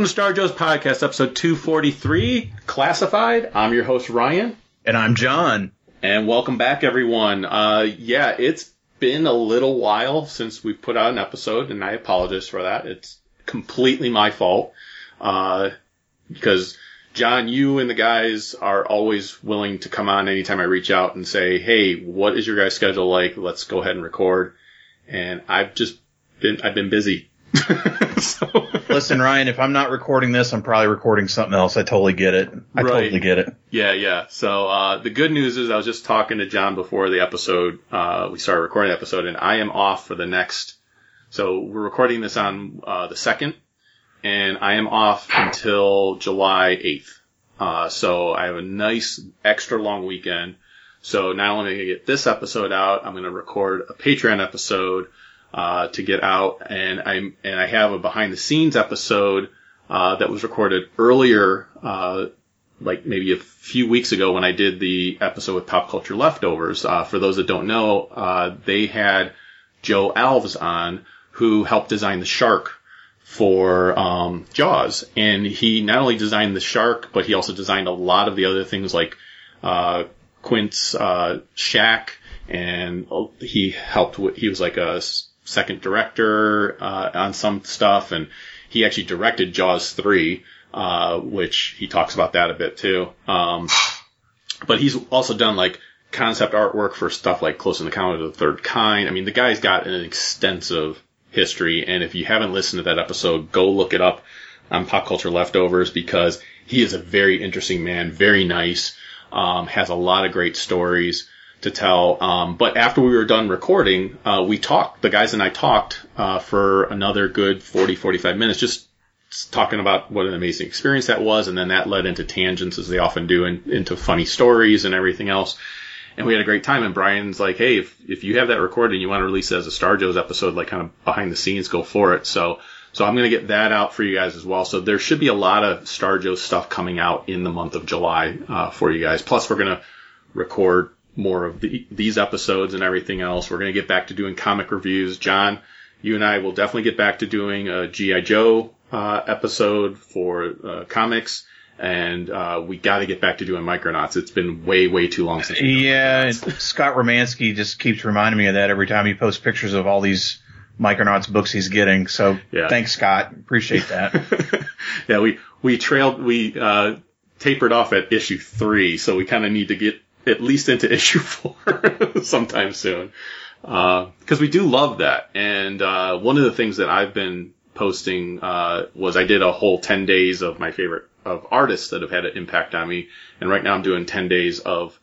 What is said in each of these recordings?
Welcome to Star Joe's podcast, episode 243, Classified. I'm your host, Ryan. And I'm John. And welcome back, everyone. Uh, yeah, it's been a little while since we've put out an episode, and I apologize for that. It's completely my fault. Uh, because John, you and the guys are always willing to come on anytime I reach out and say, hey, what is your guys' schedule like? Let's go ahead and record. And I've just been, I've been busy. so, Listen, Ryan, if I'm not recording this, I'm probably recording something else. I totally get it. I Right. totally get it. Yeah, yeah. So uh, the good news is I was just talking to John before the episode. Uh, we started recording the episode, and I am off for the next. So we're recording this on uh, the second, and I am off until July eighth. Uh, so I have a nice extra long weekend. So not only going to get this episode out, I'm going to record a Patreon episode uh, to get out, and I and I have a behind the scenes episode uh, that was recorded earlier uh, like maybe a few weeks ago when I did the episode with Pop Culture Leftovers. Uh, for those that don't know, uh, they had Joe Alves on who helped design the shark for um, Jaws, and he not only designed the shark, but he also designed a lot of the other things like uh, Quint's uh, shack, and he helped with. He was like a second director uh, on some stuff, and he actually directed Jaws three, uh, which he talks about that a bit too. Um, but he's also done like concept artwork for stuff like Close Encounter of the Third Kind. I mean, the guy's got an extensive history, and if you haven't listened to that episode, go look it up on Pop Culture Leftovers because he is a very interesting man, very nice, um, has a lot of great stories to tell. Um, but after we were done recording, uh, we talked, the guys and I talked, uh, for another good 40, 45 minutes, just talking about what an amazing experience that was. And then that led into tangents as they often do and into funny stories and everything else. And we had a great time. And Brian's like, Hey, if, if you have that recorded and you want to release it as a Star Joe's episode, like kind of behind the scenes, go for it. So, so I'm going to get that out for you guys as well. So there should be a lot of Star Joe stuff coming out in the month of July, uh, for you guys. Plus we're going to record more of the, these episodes and everything else. We're going to get back to doing comic reviews. John, you and I will definitely get back to doing a G.I. Joe, uh, episode for, uh, comics. And, uh, we got to get back to doing Micronauts. It's been way, way too long since. we've done Yeah. Scott Romansky just keeps reminding me of that every time he posts pictures of all these Micronauts books he's getting. So Yeah. thanks, Scott. Appreciate that. yeah, we, we trailed, we, uh, tapered off at issue three, so we kind of need to get at least into issue four sometime soon. Uh, cause we do love that. And, uh, one of the things that I've been posting, uh, was I did a whole 10 days of my favorite, of artists that have had an impact on me. And right now I'm doing 10 days of,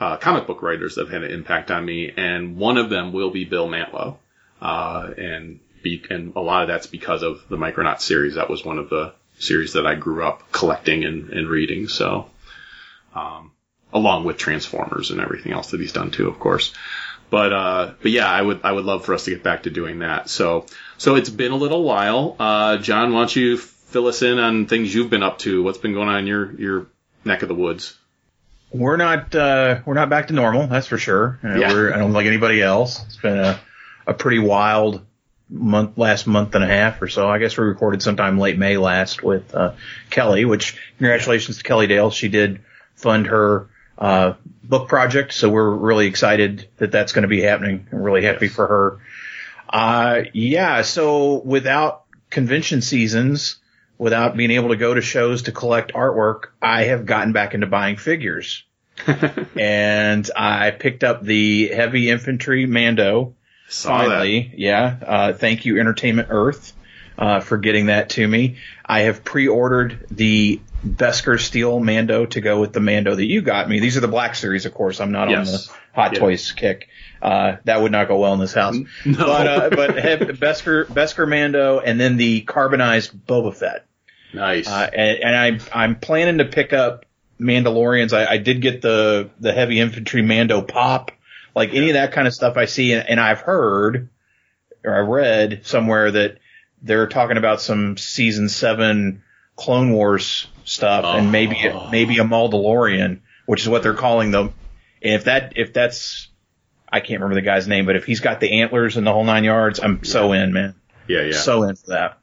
uh, comic book writers that have had an impact on me. And one of them will be Bill Mantlo. Uh, and be, and a lot of that's because of the Micronaut series. That was one of the series that I grew up collecting and, and reading. So, um, along with Transformers and everything else that he's done too, of course. But uh, but yeah, I would I would love for us to get back to doing that. So so it's been a little while. Uh, John, why don't you fill us in on things you've been up to? What's been going on in your your neck of the woods? We're not uh, we're not back to normal, that's for sure. Uh, Yeah. we're, I don't like anybody else. It's been a a pretty wild month last month and a half or so. I guess we recorded sometime late May last with uh, Kelly, which congratulations to Kelly Dale. She did fund her uh, book project, so we're really excited that that's going to be happening. I'm really happy for her. Uh, yeah, so without convention seasons, without being able to go to shows to collect artwork, I have gotten back into buying figures. and I picked up the heavy infantry Mando. Saw Finally, yeah. Uh, thank you, Entertainment Earth, uh, for getting that to me. I have pre-ordered the Beskar Steel Mando to go with the Mando that you got me. These are the Black Series, of course. I'm not on the Hot Yeah. Toys kick. Uh, that would not go well in this house. No. But, uh, but Beskar, Beskar Mando and then the carbonized Boba Fett. Nice. Uh, and, and I, I'm planning to pick up Mandalorians. I, I did get the, the heavy infantry Mando pop, like any of that kind of stuff I see. And, and I've heard or I read somewhere that they're talking about some season seven Clone Wars stuff and maybe, Oh. maybe a Mandalorian, which is what they're calling them. And if that, if that's, I can't remember the guy's name, but if he's got the antlers and the whole nine yards, I'm so in, man. yeah, yeah. So in for that.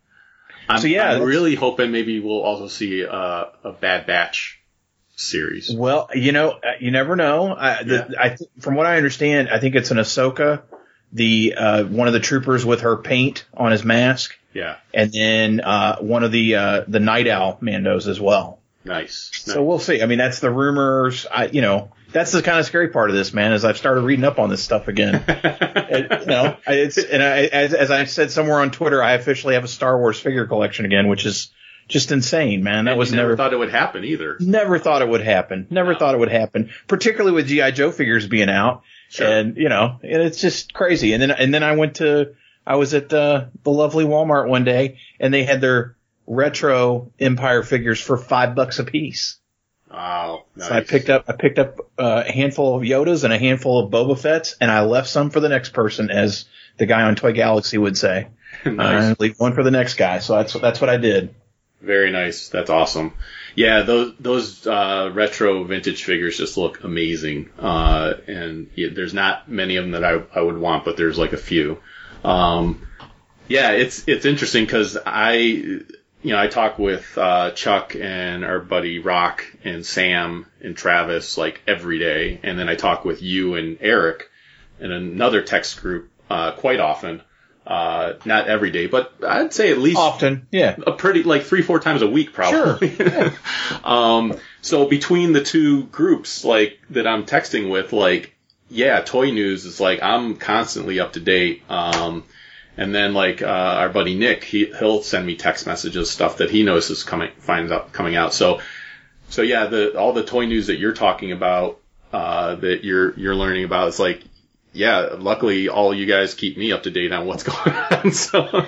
I'm, so yeah, I'm really hoping maybe we'll also see uh, a Bad Batch series. Well, you know, uh, you never know. I, the, I th- from what I understand, I think it's an Ahsoka, the uh, one of the troopers with her paint on his mask, Yeah, and then uh, one of the uh, the Night Owl Mandos as well. nice. So we'll see. I mean, that's the rumors. I, you know, that's the kind of scary part of this, man. Is I've started reading up on this stuff again. And, you know, it's and I, as, as I said somewhere on Twitter, I officially have a Star Wars figure collection again, which is just insane, man. That And was you never never thought it would happen either. Never thought it would happen. Never No. thought it would happen, particularly with GI Joe figures being out. Sure. And you know, and it's just crazy. And then and then I went to I was at uh, the lovely Walmart one day, and they had their retro Empire figures for five bucks a piece. Wow. Nice. So I picked up I picked up uh, a handful of Yodas and a handful of Boba Fett's, and I left some for the next person, as the guy on Toy Galaxy would say. nice. Uh, leave one for the next guy. So that's that's what I did. Very nice. That's awesome. Yeah, those those uh, retro vintage figures just look amazing. Uh, and yeah, there's not many of them that I, I would want, but there's like a few. Um, yeah, it's it's interesting because I you know I talk with uh, Chuck and our buddy Rock and Sam and Travis like every day, and then I talk with you and Eric in another text group uh, quite often. Uh, not every day, but I'd say at least Often, yeah. a pretty like three four times a week probably. Sure. um, so between the two groups like that I'm texting with, like yeah, toy news is like I'm constantly up to date. Um, and then like uh, our buddy Nick, he he'll send me text messages stuff that he knows is coming finds out coming out. So so yeah, the all the toy news that you're talking about uh, that you're you're learning about is like yeah, luckily all you guys keep me up to date on what's going on. So,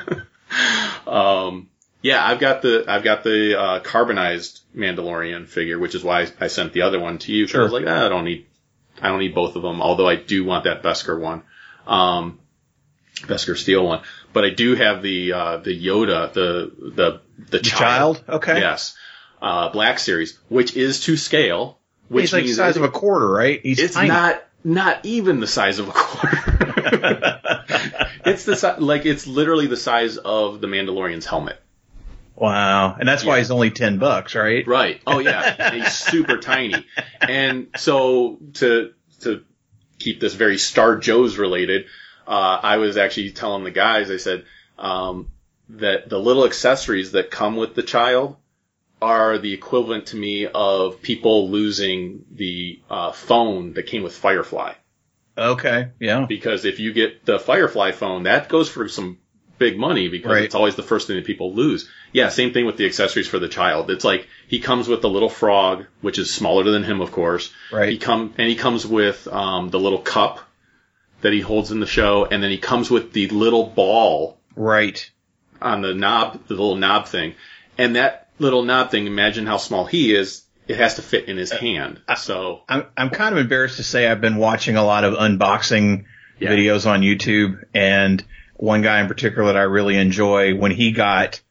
um, yeah, I've got the I've got the uh, carbonized Mandalorian figure, which is why I sent the other one to you. 'cause I was like, ah, I don't need I don't need both of them. Although I do want that Beskar one, um, Beskar Steel one. But I do have the uh, the Yoda, the the the, child? Okay. yes, uh, Black Series, which is to scale. Which He's like the means size of a quarter, right? He's it's tiny. not not even the size of a quarter. it's the si- like it's literally the size of the Mandalorian's helmet. Wow, and that's why he's only ten bucks, right? Right. Oh yeah, he's super tiny. And so to to keep this very Star Joe's related, uh, I was actually telling the guys, I said um, that the little accessories that come with the child are the equivalent to me of people losing the uh, phone that came with Firefly. Okay, yeah. because if you get the Firefly phone, that goes for some big money because Right. it's always the first thing that people lose. Yeah, same thing with the accessories for the child. It's like he comes with the little frog, which is smaller than him, of course. Right. He come and he comes with um, the little cup that he holds in the show, and then he comes with the little ball Right. on the knob, the little knob thing, and that little knob thing. Imagine how small he is. It has to fit in his hand. So I'm I'm kind of embarrassed to say I've been watching a lot of unboxing Yeah. videos on YouTube, and one guy in particular that I really enjoy when he got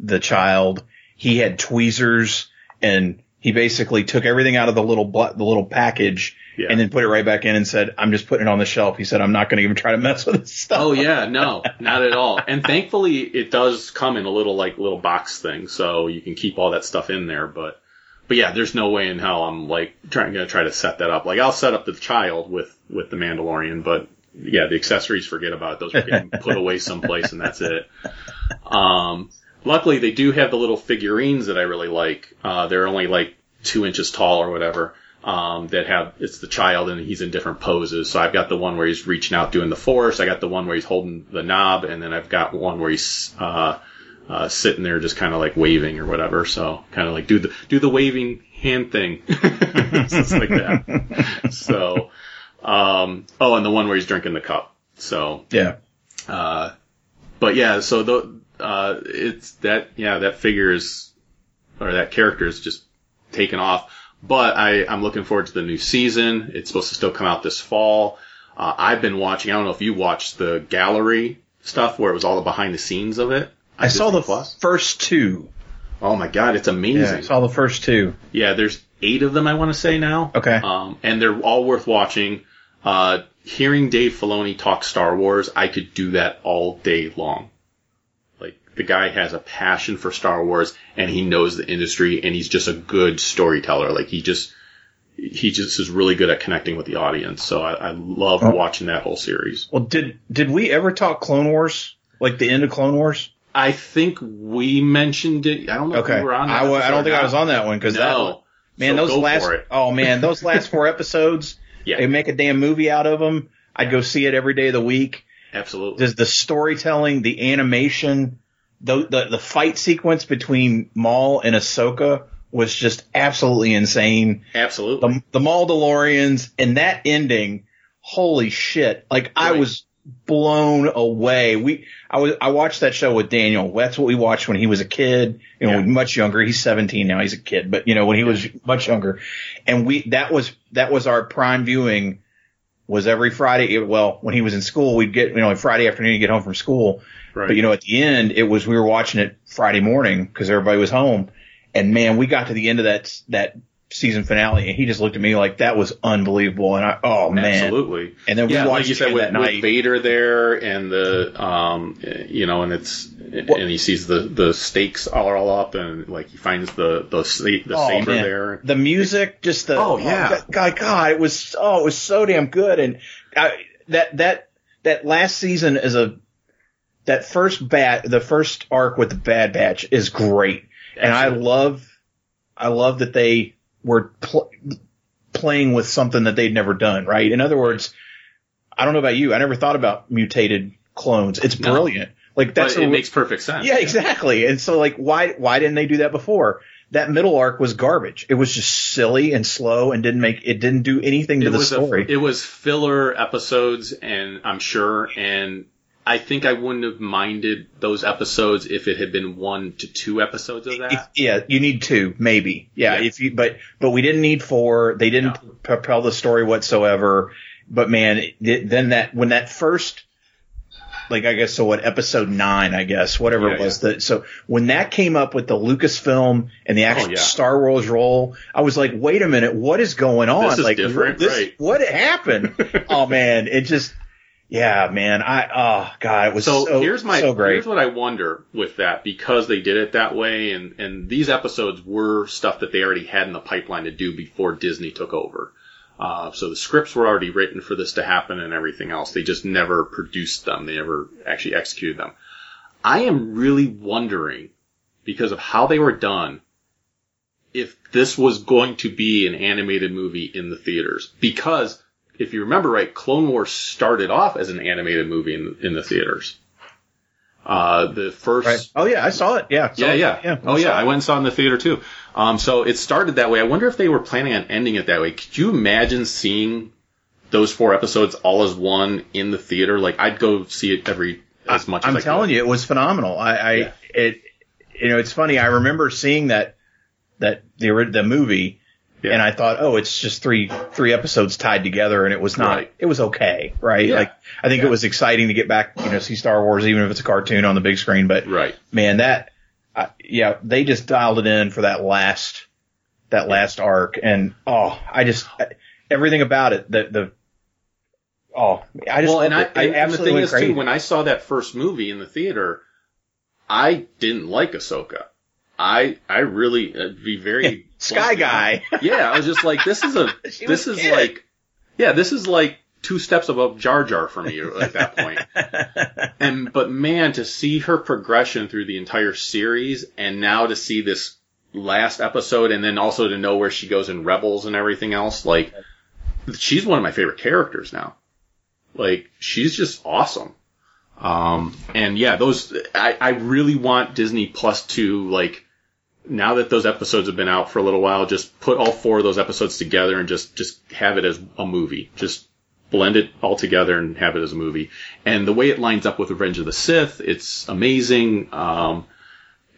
the child, he had tweezers and he basically took everything out of the little the little package Yeah. and then put it right back in and said, "I'm just putting it on the shelf." He said, "I'm not going to even try to mess with this stuff." Oh yeah, no, not at all. And thankfully, it does come in a little like little box thing, so you can keep all that stuff in there. But but yeah, there's no way in hell I'm like trying gonna try to set that up. Like I'll set up the child with with the Mandalorian, but yeah, the accessories, forget about it. Those are getting put away someplace, and that's it. Um, luckily, they do have the little figurines that I really like. Uh, they're only like two inches tall or whatever. Um, that have it's the child and he's in different poses. So I've got the one where he's reaching out doing the force. I got the one where he's holding the knob, and then I've got one where he's uh, uh, sitting there just kind of like waving or whatever. So kind of like do the do the waving hand thing, like that. So, um, oh, and the one where he's drinking the cup. So Yeah. uh, but yeah, so the, uh, it's that, yeah, that figure is, or that character is just taken off. But I, I'm looking forward to the new season. It's supposed to still come out this fall. Uh, I've been watching, I don't know if you watched the gallery stuff where it was all the behind the scenes of it. I saw the Plus. first two. Oh my god, it's Yeah, amazing. I saw the first two. Yeah, there's eight of them, I want to say now. Okay. Um, and they're all worth watching. Uh, hearing Dave Filoni talk Star Wars, I could do that all day long. Like, the guy has a passion for Star Wars, and he knows the industry, and he's just a good storyteller. Like, he just, he just is really good at connecting with the audience. So I, I love Oh. watching that whole series. Well, did did we ever talk Clone Wars? Like the end of Clone Wars? I think we mentioned it. I don't know if Okay. we were on that I, I don't think I was on that one because that No. man, So those last oh man, those last four episodes, Yeah. they make a damn movie out of them. I'd go see it every day of the week. Absolutely. Does the storytelling, the animation, the, the the fight sequence between Maul and Ahsoka was just absolutely insane. Absolutely. The the Maul DeLoreans and that ending, holy shit! Like I was blown away. We I was I watched that show with Daniel. That's what we watched when he was a kid. You know, Yeah. much younger. He's 17 now. He's a kid, but you know when he was much younger, and we that was that was our prime viewing. Was every Friday. Well, when he was in school, we'd get you know Friday afternoon, he'd get home from school. Right. But you know, at the end, it was we were watching it Friday morning because everybody was home, and man, we got to the end of that that season finale, and he just looked at me like that was unbelievable, and I oh man, Absolutely. And then we yeah, watched like you said, with, that with night. Vader there and the, um, you know, and it's, and he sees the, the stakes all, all up and like he finds the, the, the Oh, saber man. there. The music, just the Oh, yeah. God, God, it was oh, it was so damn good, and I, that that that last season is a that first bat, the first arc with the Bad Batch is great, and I love, I love that they were pl- playing with something that they'd never done. Right, in other words, I don't know about you, I never thought about mutated clones. It's No. brilliant. Like that's it makes perfect sense. yeah, exactly. And so like, why, why didn't they do that before? That middle arc was garbage. It was just silly and slow and didn't make, it didn't do anything to It the was, a, story. it was filler episodes and I'm sure, and I think I wouldn't have minded those episodes if it had been one to two episodes of that. If- yeah, you need two, maybe. Yeah, Yeah. if you, but, but we didn't need four. They didn't No. propel the story whatsoever. But man, it, then that, when that first, like I guess, so what, episode nine, I guess, whatever it Yeah, was. That, so when that came up with the Lucasfilm and the oh, actual Oh, yeah. Star Wars role, I was like, wait a minute, what is going on? This is like, different, this- right. what happened? oh man, it just, yeah, man, I, oh god, it was so, So, here's my so here's what I wonder with that because they did it that way and and these episodes were stuff that they already had in the pipeline to do before Disney took over. Uh, so the scripts were already written for this to happen and everything else. They just never produced them. They never actually executed them. I am really wondering because of how they were done if this was going to be an animated movie in the theaters because if you remember right, Clone Wars started off as an animated movie in, in the theaters. Uh, the first, Right. Oh yeah, I saw it. Yeah. saw yeah, it. yeah, yeah. oh yeah, saw I went and saw it in the theater too. Um, so it started that way. I wonder if they were planning on ending it that way. Could you imagine seeing those four episodes all as one in the theater? Like I'd go see it every as much. As I'm I telling could. you, it was phenomenal. I, I Yeah. it, you know, it's funny. I remember seeing that that the the movie, Yeah. and I thought, oh, it's just three three episodes tied together, and it was not. Right. It was okay, right? Yeah. Like I think Yeah. it was exciting to get back, you know, see Star Wars, even if it's a cartoon on the big screen. But Right. man, that uh, yeah, they just dialed it in for that last that last arc, and oh, I just everything about it, the the. Oh, I just well, and I, I and the thing is crazy. too, when I saw that first movie in the theater, I didn't like Ahsoka. I I really uh, be very Sky Guy. Yeah, I was just like, this is a this is like, yeah, this is like two steps above Jar Jar for me at that point. And but man, to see her progression through the entire series, and now to see this last episode, and then also to know where she goes in Rebels and everything else, like she's one of my favorite characters now. Like she's just awesome. Um, and yeah, those I, I really want Disney Plus to like now that those episodes have been out for a little while, just put all four of those episodes together and just just have it as a movie. Just blend it all together and have it as a movie. And the way it lines up with Revenge of the Sith, it's amazing. Um,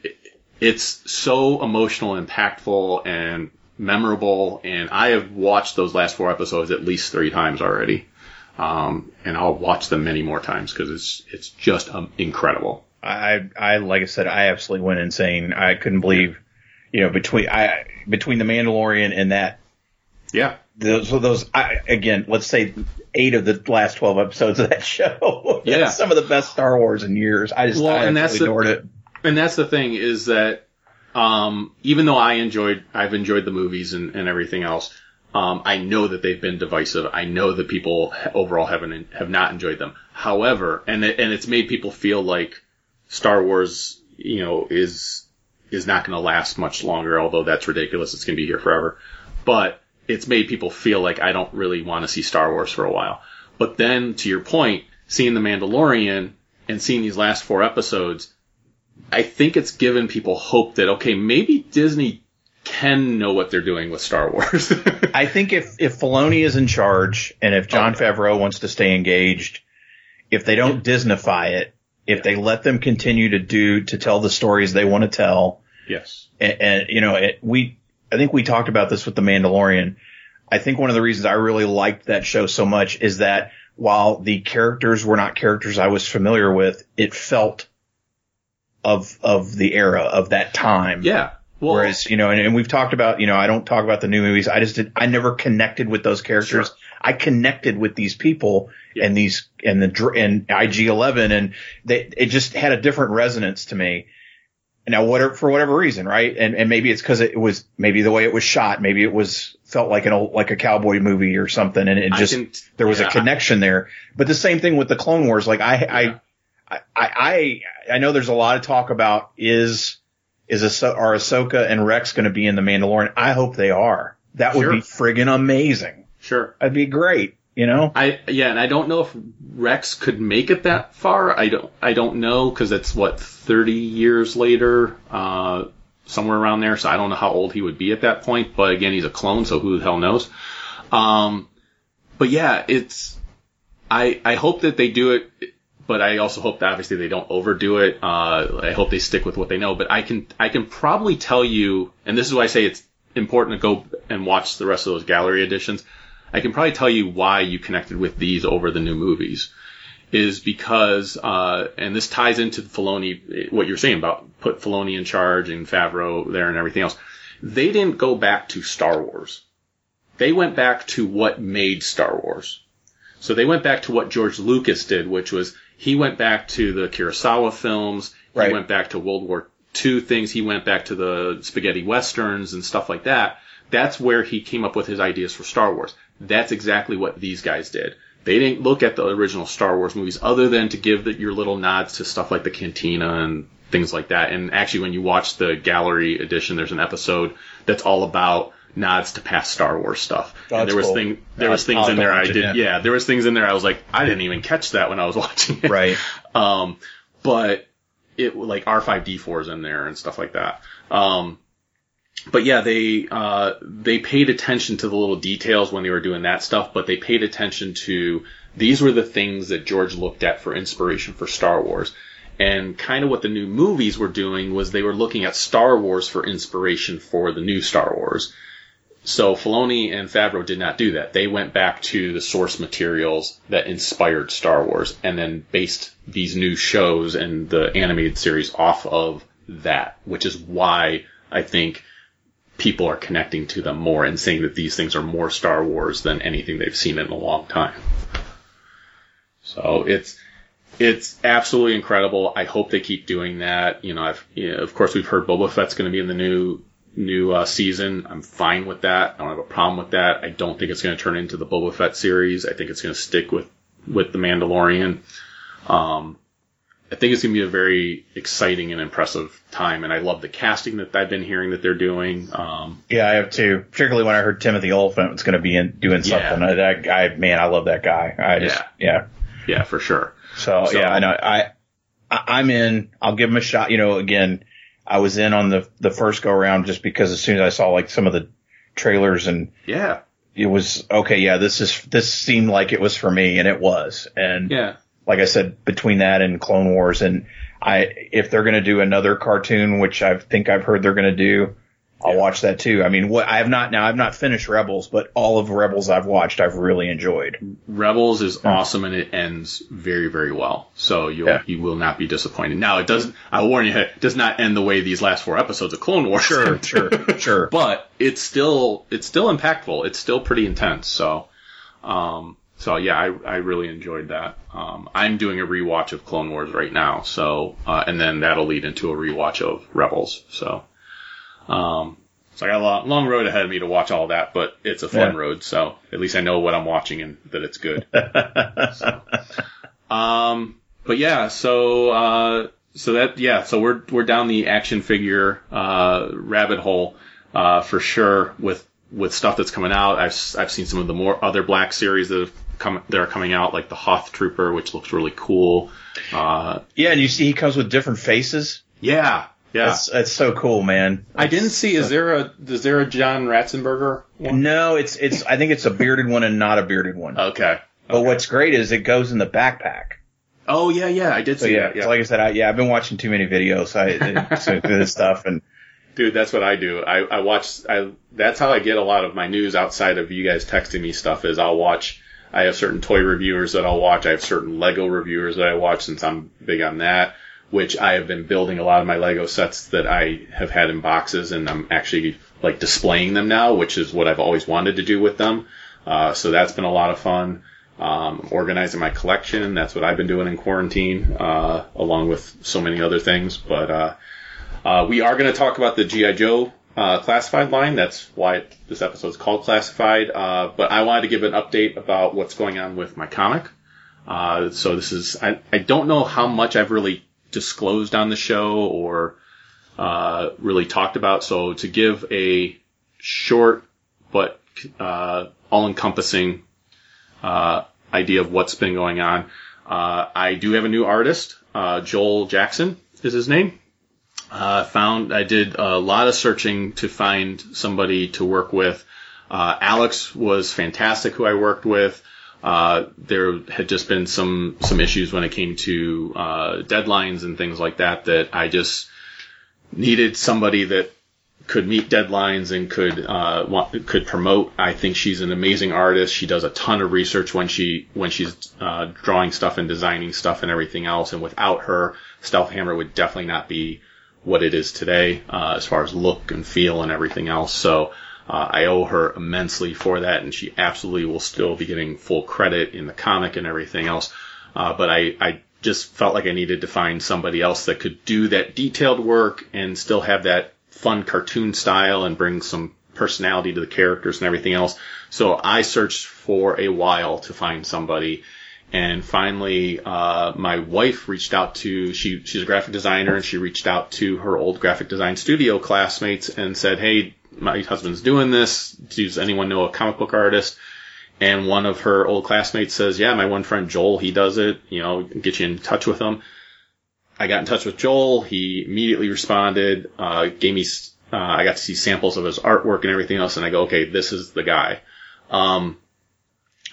it- it's so emotional and impactful and memorable. And I have watched those last four episodes at least three times already. Um, and I'll watch them many more times because it's it's just um, incredible. I, I, like I said, I absolutely went insane. I couldn't believe, you know, between, I, between the Mandalorian and that, Yeah, those, those, I, again, let's say eight of the last 12 episodes of that show. Yeah. Some of the best Star Wars in years. I just, Well, I and that's absolutely the- it. and that's the thing is that um, even though I enjoyed, I've enjoyed the movies and, and everything else. Um, I know that they've been divisive. I know that people overall haven't have not enjoyed them. However, and it, and it's made people feel like Star Wars, you know, is is not going to last much longer. Although that's ridiculous. It's going to be here forever. But it's made people feel like I don't really want to see Star Wars for a while. But then, to your point, seeing The Mandalorian and seeing these last four episodes, I think it's given people hope that okay, maybe Disney can know what they're doing with Star Wars. I think if, if Filoni is in charge and if John Oh, Favreau wants to stay engaged, if they don't Disneyfy it, if they let them continue to do, to tell the stories they want to tell, yes. and, and you know, it, we, I think we talked about this with the Mandalorian. I think one of the reasons I really liked that show so much is that while the characters were not characters I was familiar with, it felt of, of the era of that time. Yeah. Well, Whereas, you know, and, and we've talked about, you know, I don't talk about the new movies. I just did, I never connected with those characters. Sure. I connected with these people Yeah. and these, and the, dr- and IG-11 and they, it just had a different resonance to me. Now, whatever, for whatever reason, right? And, and maybe it's cause it was, maybe the way it was shot, maybe it was, felt like an old, like a cowboy movie or something. And it just, can- there was yeah, a connection there. But the same thing with the Clone Wars. Like I, Yeah. I, I, I, I know there's a lot of talk about is, is Ahso- are Ahsoka and Rex going to be in the Mandalorian? I hope they are. That would Sure. be friggin' amazing. Sure. That'd be great. You know? I yeah, and I don't know if Rex could make it that far. I don't I don't know because it's what 30 years later, uh, somewhere around there. So I don't know how old he would be at that point. But again, he's a clone, so who the hell knows? Um, but yeah, it's I I hope that they do it. But I also hope that obviously they don't overdo it. Uh, I hope they stick with what they know. But I can I can probably tell you, and this is why I say it's important to go and watch the rest of those gallery editions. I can probably tell you why you connected with these over the new movies is because, uh, and this ties into Filoni, what you're saying about put Filoni in charge and Favreau there and everything else. They didn't go back to Star Wars. They went back to what made Star Wars. So they went back to what George Lucas did, which was he went back to the Kurosawa films. He Right. went back to World War II things. He went back to the spaghetti westerns and stuff like that. That's where he came up with his ideas for Star Wars. That's exactly what these guys did. They didn't look at the original Star Wars movies other than to give the, your little nods to stuff like the Cantina and things like that. And actually, when you watch the gallery edition, there's an episode that's all about nods to past Star Wars stuff. Oh, and there was cool. thing, there was things in there I it, did, yeah. yeah, there was things in there I was like, I didn't even catch that when I was watching it. Right. Um, but it like R5D4 is in there and stuff like that. Um, but yeah, they uh, they paid attention to the little details when they were doing that stuff, but they paid attention to these were the things that George looked at for inspiration for Star Wars. And kind of what the new movies were doing was they were looking at Star Wars for inspiration for the new Star Wars. So Filoni and Favreau did not do that. They went back to the source materials that inspired Star Wars and then based these new shows and the animated series off of that, which is why I think people are connecting to them more and saying that these things are more Star Wars than anything they've seen in a long time. So it's it's absolutely incredible. I hope they keep doing that. You know, I've you know, of course we've heard Boba Fett's going to be in the new new uh, season. I'm fine with that. I don't have a problem with that. I don't think it's going to turn into the Boba Fett series. I think it's going to stick with with the Mandalorian. Um, I think it's going to be a very exciting and impressive time, and I love the casting that I've been hearing that they're doing. Um, Yeah, I have too. Particularly when I heard Timothy Olyphant was going to be in doing Yeah. something. I, that guy, man, I love that guy. I just, yeah. yeah, for sure. So, So- yeah, I know. I, I I'm in. I'll give him a shot. You know, again, I was in on the the first go around just because as soon as I saw like some of the trailers and Yeah, it was okay. Yeah, this is this seemed like it was for me, and it was. And yeah, like I said, between that and Clone Wars, and I, if they're going to do another cartoon, which I think I've heard they're going to do, I'll watch that too. I mean, what I have not now, I've not finished Rebels, but all of Rebels I've watched, I've really enjoyed. Rebels is awesome and it ends very, very well. So you'll, Yeah. you will not be disappointed. Now it doesn't, I warn you, it does not end the way these last four episodes of Clone Wars. Sure, sure, sure. but it's still, it's still impactful. It's still pretty intense. So, um, so yeah, I, I really enjoyed that. Um, I'm doing a rewatch of Clone Wars right now. So, uh, and then that'll lead into a rewatch of Rebels. So, um, so I got a long, long road ahead of me to watch all that, but it's a fun Yeah. road. So at least I know what I'm watching and that it's good. So, um, but yeah, so, uh, so that, yeah, so we're, we're down the action figure, uh, rabbit hole, uh, for sure with, with stuff that's coming out. I've, I've seen some of the more other black series that have come, that are coming out, like the Hoth Trooper, which looks really cool. Uh, Yeah, and you see he comes with different faces. yeah, yeah. That's that's so cool, man. I didn't see, is there a, is there a John Ratzenberger one? No, it's it's. I think it's a bearded one and not a bearded one. Okay. But what's great is it goes in the backpack. Oh yeah, yeah, I did So see yeah, that. Yeah. so like I said, I, yeah, I've been watching too many videos. I so this stuff and Dude, that's what I do. I, I watch, I, that's how I get a lot of my news outside of you guys texting me stuff is I'll watch, I have certain toy reviewers that I'll watch. I have certain Lego reviewers that I watch since I'm big on that, which I have been building a lot of my Lego sets that I have had in boxes and I'm actually like displaying them now, which is what I've always wanted to do with them. Uh, so that's been a lot of fun. Um, organizing my collection. That's what I've been doing in quarantine, uh, along with so many other things. But, uh, uh, we are going to talk about the GI Joe uh, classified line. That's why this episode is called classified. Uh, but I wanted to give an update about what's going on with my comic. Uh, so this is I, I don't know how much I've really disclosed on the show or uh, really talked about. So to give a short but uh, all-encompassing uh, idea of what's been going on, uh, I do have a new artist. Uh, Joel Jackson is his name. Uh, found I did a lot of searching to find somebody to work with. Alex was fantastic, who I worked with. Uh, there had just been some some issues when it came to uh, deadlines and things like that that I just needed somebody that could meet deadlines and could uh, want, could promote. I think she's an amazing artist. She does a ton of research when she when she's uh, drawing stuff and designing stuff and everything else. And without her, Stealth Hammer would definitely not be what it is today uh, as far as look and feel and everything else. So uh, I owe her immensely for that, and she absolutely will still be getting full credit in the comic and everything else. Uh, but I, I just felt like I needed to find somebody else that could do that detailed work and still have that fun cartoon style and bring some personality to the characters and everything else. So I searched for a while to find somebody. And finally, uh, my wife reached out to, she, she's a graphic designer and she reached out to her old graphic design studio classmates and said, Hey, my husband's doing this. Does anyone know a comic book artist? And one of her old classmates says, yeah, my one friend Joel, he does it, you know, get you in touch with him. I got in touch with Joel. He immediately responded, uh, gave me uh, I got to see samples of his artwork and everything else, and I go, okay, this is the guy. Um,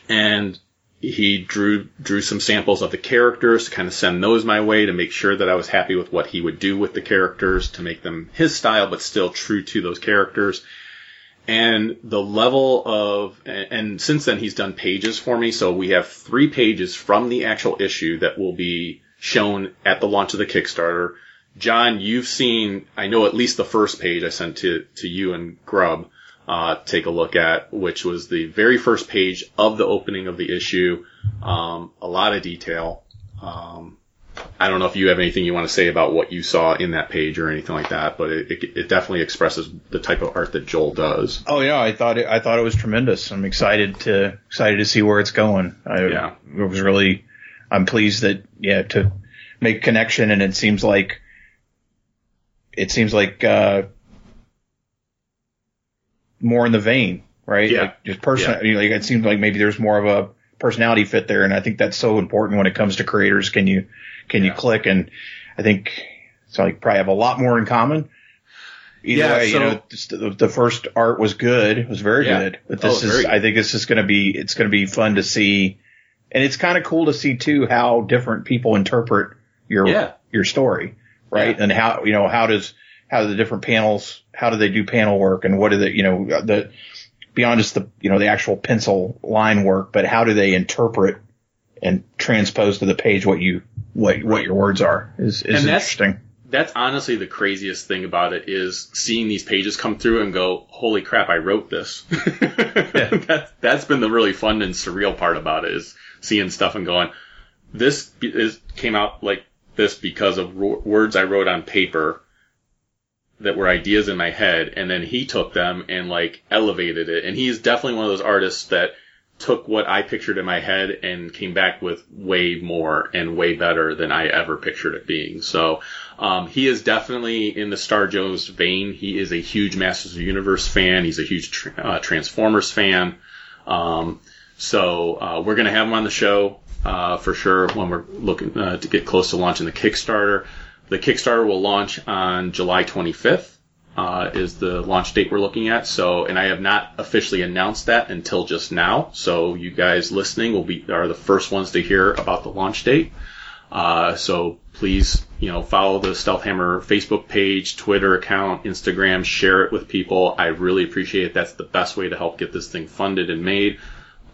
and he drew drew some samples of the characters to kind of send those my way to make sure that I was happy with what he would do with the characters to make them his style, but still true to those characters. And the level of, and since then he's done pages for me, so we have three pages from the actual issue that will be shown at the launch of the Kickstarter. John, you've seen, I know at least the first page I sent to, to you and Grub, uh, take a look at, which was the very first page of the opening of the issue. Um, a lot of detail. Um, I don't know if you have anything you want to say about what you saw in that page or anything like that, but it, it, it definitely expresses the type of art that Joel does. Oh yeah, I thought it, I thought it was tremendous. I'm excited to excited to see where it's going. I Yeah. it was really I'm pleased that yeah to make connection and it seems like it seems like uh more in the vein, right? Yeah. Like just person you know, like it seems like maybe there's more of a personality fit there and I think that's so important when it comes to creators. Can you can you click and I think so. like probably have a lot more in common. Either Yeah, way, so- you know, the, the first art was good. It was very Yeah. good. But Oh, this very is. I think this is going to be, it's going to be fun to see. And it's kind of cool to see too how different people interpret your, Yeah. your story, right? Yeah. And how, you know, how does, how do the different panels, how do they do panel work and what do they, you know, the, beyond just the, you know, the actual pencil line work, but how do they interpret and transpose to the page what you, what, what your words are is, is interesting. That's honestly the craziest thing about it is seeing these pages come through and go, holy crap, I wrote this. that, that's been the really fun and surreal part about it is seeing stuff and going, this is, came out like this because of ro- words I wrote on paper that were ideas in my head and then he took them and like elevated it. And he's definitely one of those artists that took what I pictured in my head and came back with way more and way better than I ever pictured it being. So, um, he is definitely in the Star Joe's vein. He is a huge Masters of the Universe fan. He's a huge tr- uh, Transformers fan. Um, so uh, we're going to have him on the show uh, for sure when we're looking uh, to get close to launching the Kickstarter. The Kickstarter will launch on July 25th. Uh, is the launch date we're looking at. So, and I have not officially announced that until just now. So, you guys listening will be are the first ones to hear about the launch date. Uh, so please, you know, follow the Stealth Hammer Facebook page, Twitter account, Instagram, share it with people. I really appreciate it. That's the best way to help get this thing funded and made,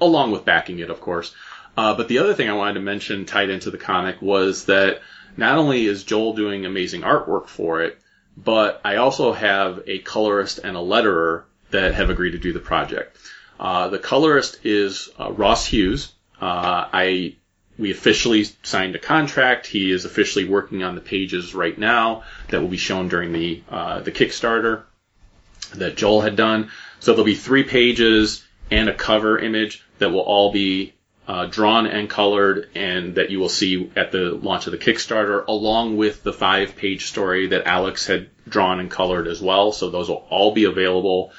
along with backing it, of course. Uh, but the other thing I wanted to mention tied into the comic was that not only is Joel doing amazing artwork for it, but I also have a colorist and a letterer that have agreed to do the project. Uh, the colorist is uh, Ross Hughes. Uh, I we officially signed a contract. He is officially working on the pages right now that will be shown during the uh, the Kickstarter that Joel had done. So there'll be three pages and a cover image that will all be uh, drawn and colored, and that you will see at the launch of the Kickstarter, along with the five-page story that Alex had drawn and colored as well. So those will all be available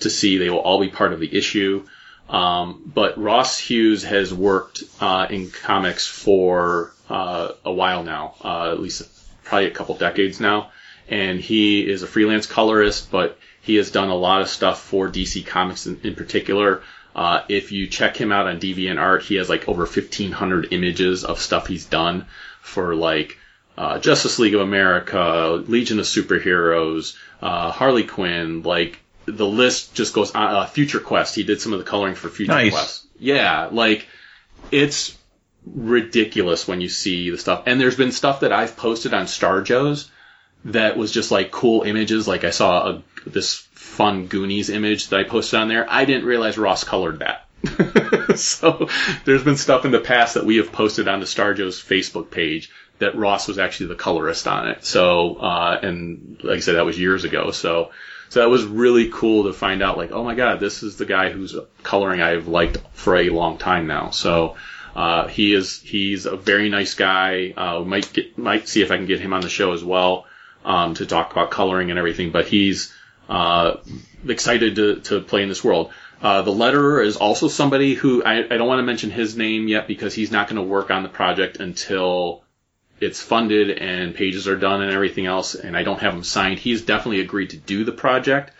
to see. They will all be part of the issue. Um, but Ross Hughes has worked uh, in comics for uh, a while now, uh, at least probably a couple decades now, and he is a freelance colorist, but he has done a lot of stuff for DC Comics in, in particular. Uh, if you check him out on DeviantArt, he has like over 1,500 images of stuff he's done for like uh, Justice League of America, Legion of Superheroes, uh, Harley Quinn, like the list just goes on. Uh, Future Quest, he did some of the coloring for Future Nice. Quest. Yeah, like it's ridiculous when you see the stuff. And there's been stuff that I've posted on Star Joe's that was just like cool images. Like I saw a, this fun Goonies image that I posted on there. I didn't realize Ross colored that. so there's been stuff in the past that we have posted on the Star Joe's Facebook page that Ross was actually the colorist on it. So, uh, and like I said, that was years ago. So, so that was really cool to find out like, oh my God, this is the guy whose coloring I've liked for a long time now. So, uh, he is, he's a very nice guy. Uh, might get, might see if I can get him on the show as well, um, to talk about coloring and everything, but he's, uh, excited to, to play in this world. Uh, the letterer is also somebody who I, I don't want to mention his name yet because he's not going to work on the project until it's funded and pages are done and everything else, and I don't have him signed, he's definitely agreed to do the project.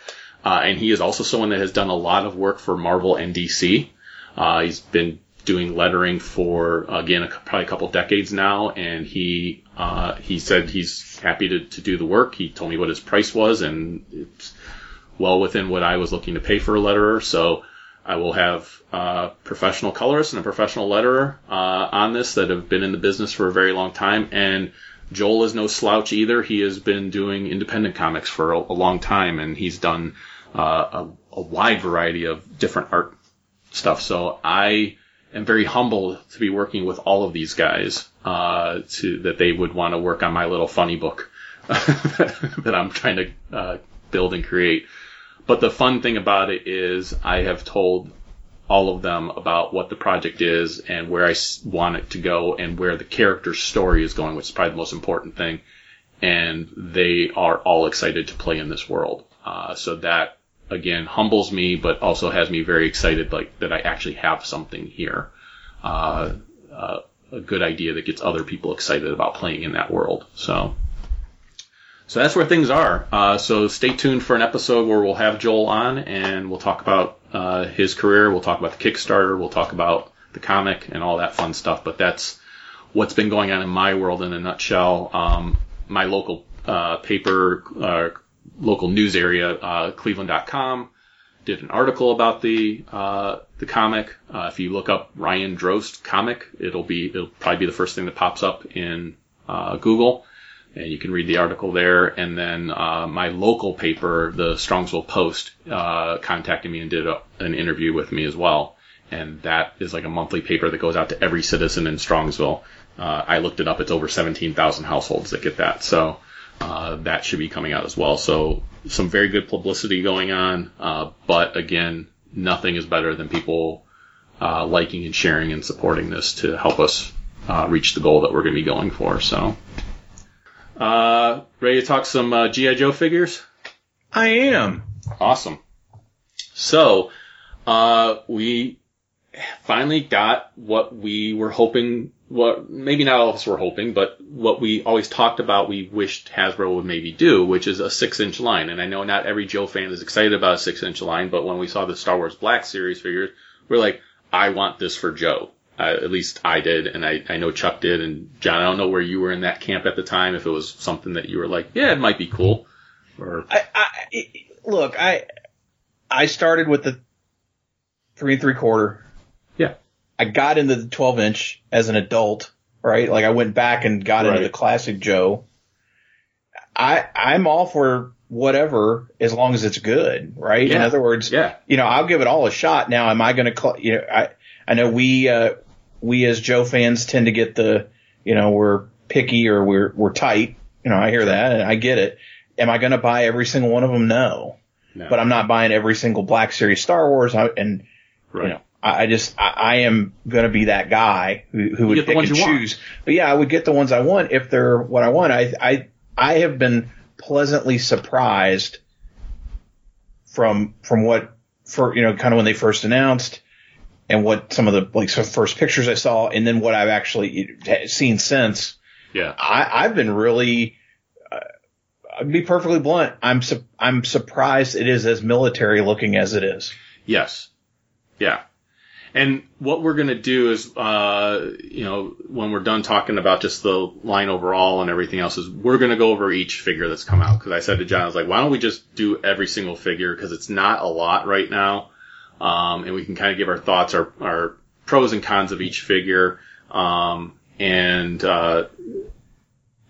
Uh, and he is also someone that has done a lot of work for Marvel and DC. Uh, he's been doing lettering for again a, probably a couple decades now, and he uh, he said he's happy to, to do the work. He told me what his price was, and it's well within what I was looking to pay for a letterer. So I will have uh, professional colorists and a professional letterer uh, on this that have been in the business for a very long time. And Joel is no slouch either. He has been doing independent comics for a, a long time, and he's done uh, a, a wide variety of different art stuff. So I am very humbled to be working with all of these guys uh, to that they would want to work on my little funny book that I'm trying to uh, build and create. But the fun thing about it is I have told all of them about what the project is and where I want it to go and where the character's story is going, which is probably the most important thing. And they are all excited to play in this world. Uh, so that again humbles me, but also has me very excited, like that I actually have something here. Uh, uh, a good idea that gets other people excited about playing in that world. So, so that's where things are. Uh, so stay tuned for an episode where we'll have Joel on and we'll talk about uh, his career. We'll talk about the Kickstarter. We'll talk about the comic and all that fun stuff. But that's what's been going on in my world in a nutshell. Um, my local uh, paper, uh, local news area, uh, Cleveland.com, did an article about the uh, the comic. Uh, if you look up Ryan Drost comic, it'll be it'll probably be the first thing that pops up in uh, Google, and you can read the article there. And then uh, my local paper, the Strongsville Post, uh, contacted me and did a, an interview with me as well. And that is like a monthly paper that goes out to every citizen in Strongsville. Uh, I looked it up; it's over 17,000 households that get that. So uh, that should be coming out as well. So some very good publicity going on, uh, but again, nothing is better than people uh, liking and sharing and supporting this to help us uh, reach the goal that we're going to be going for. So, uh, ready to talk some uh, GI Joe figures? I am. Awesome. So, uh, we finally got what we were hoping, what maybe not all of us were hoping, but what we always talked about we wished Hasbro would maybe do, which is a six inch line. And I know not every Joe fan is excited about a six inch line, but when we saw the Star Wars Black Series figures, we're like, I want this for Joe. Uh, at least I did, and I, I know Chuck did, and John, I don't know where you were in that camp at the time, if it was something that you were like, yeah, it might be cool. Or, I, I look, I I started with the three and three quarter. yeah. I got into the 12 inch as an adult, right? Like I went back and got into the classic Joe. I I'm all for whatever as long as it's good, right? In other words, Yeah. you know, I'll give it all a shot. Now, am I going to, cl- you know, I I know we uh we as Joe fans tend to get the, you know, we're picky or we're we're tight. You know, I hear that and I get it. Am I going to buy every single one of them? No. No. But I'm not buying every single Black Series Star Wars. I, and right. you know, I, I just I, I am going to be that guy who, who would pick and you want. choose. But yeah, I would get the ones I want if they're what I want. I I I have been pleasantly surprised from from what for you know kind of when they first announced and what some of the like some first pictures I saw and then what I've actually seen since. yeah. I, I've been really, uh, I'll be perfectly blunt. I'm su- I'm surprised it is as military looking as it is. Yes. Yeah. And what we're going to do is, uh, you know, when we're done talking about just the line overall and everything else, is we're going to go over each figure that's come out. Because I said to John, I was like, why don't we just do every single figure? Because it's not a lot right now. Um, and we can kind of give our thoughts, our, our pros and cons of each figure. Um, and, uh,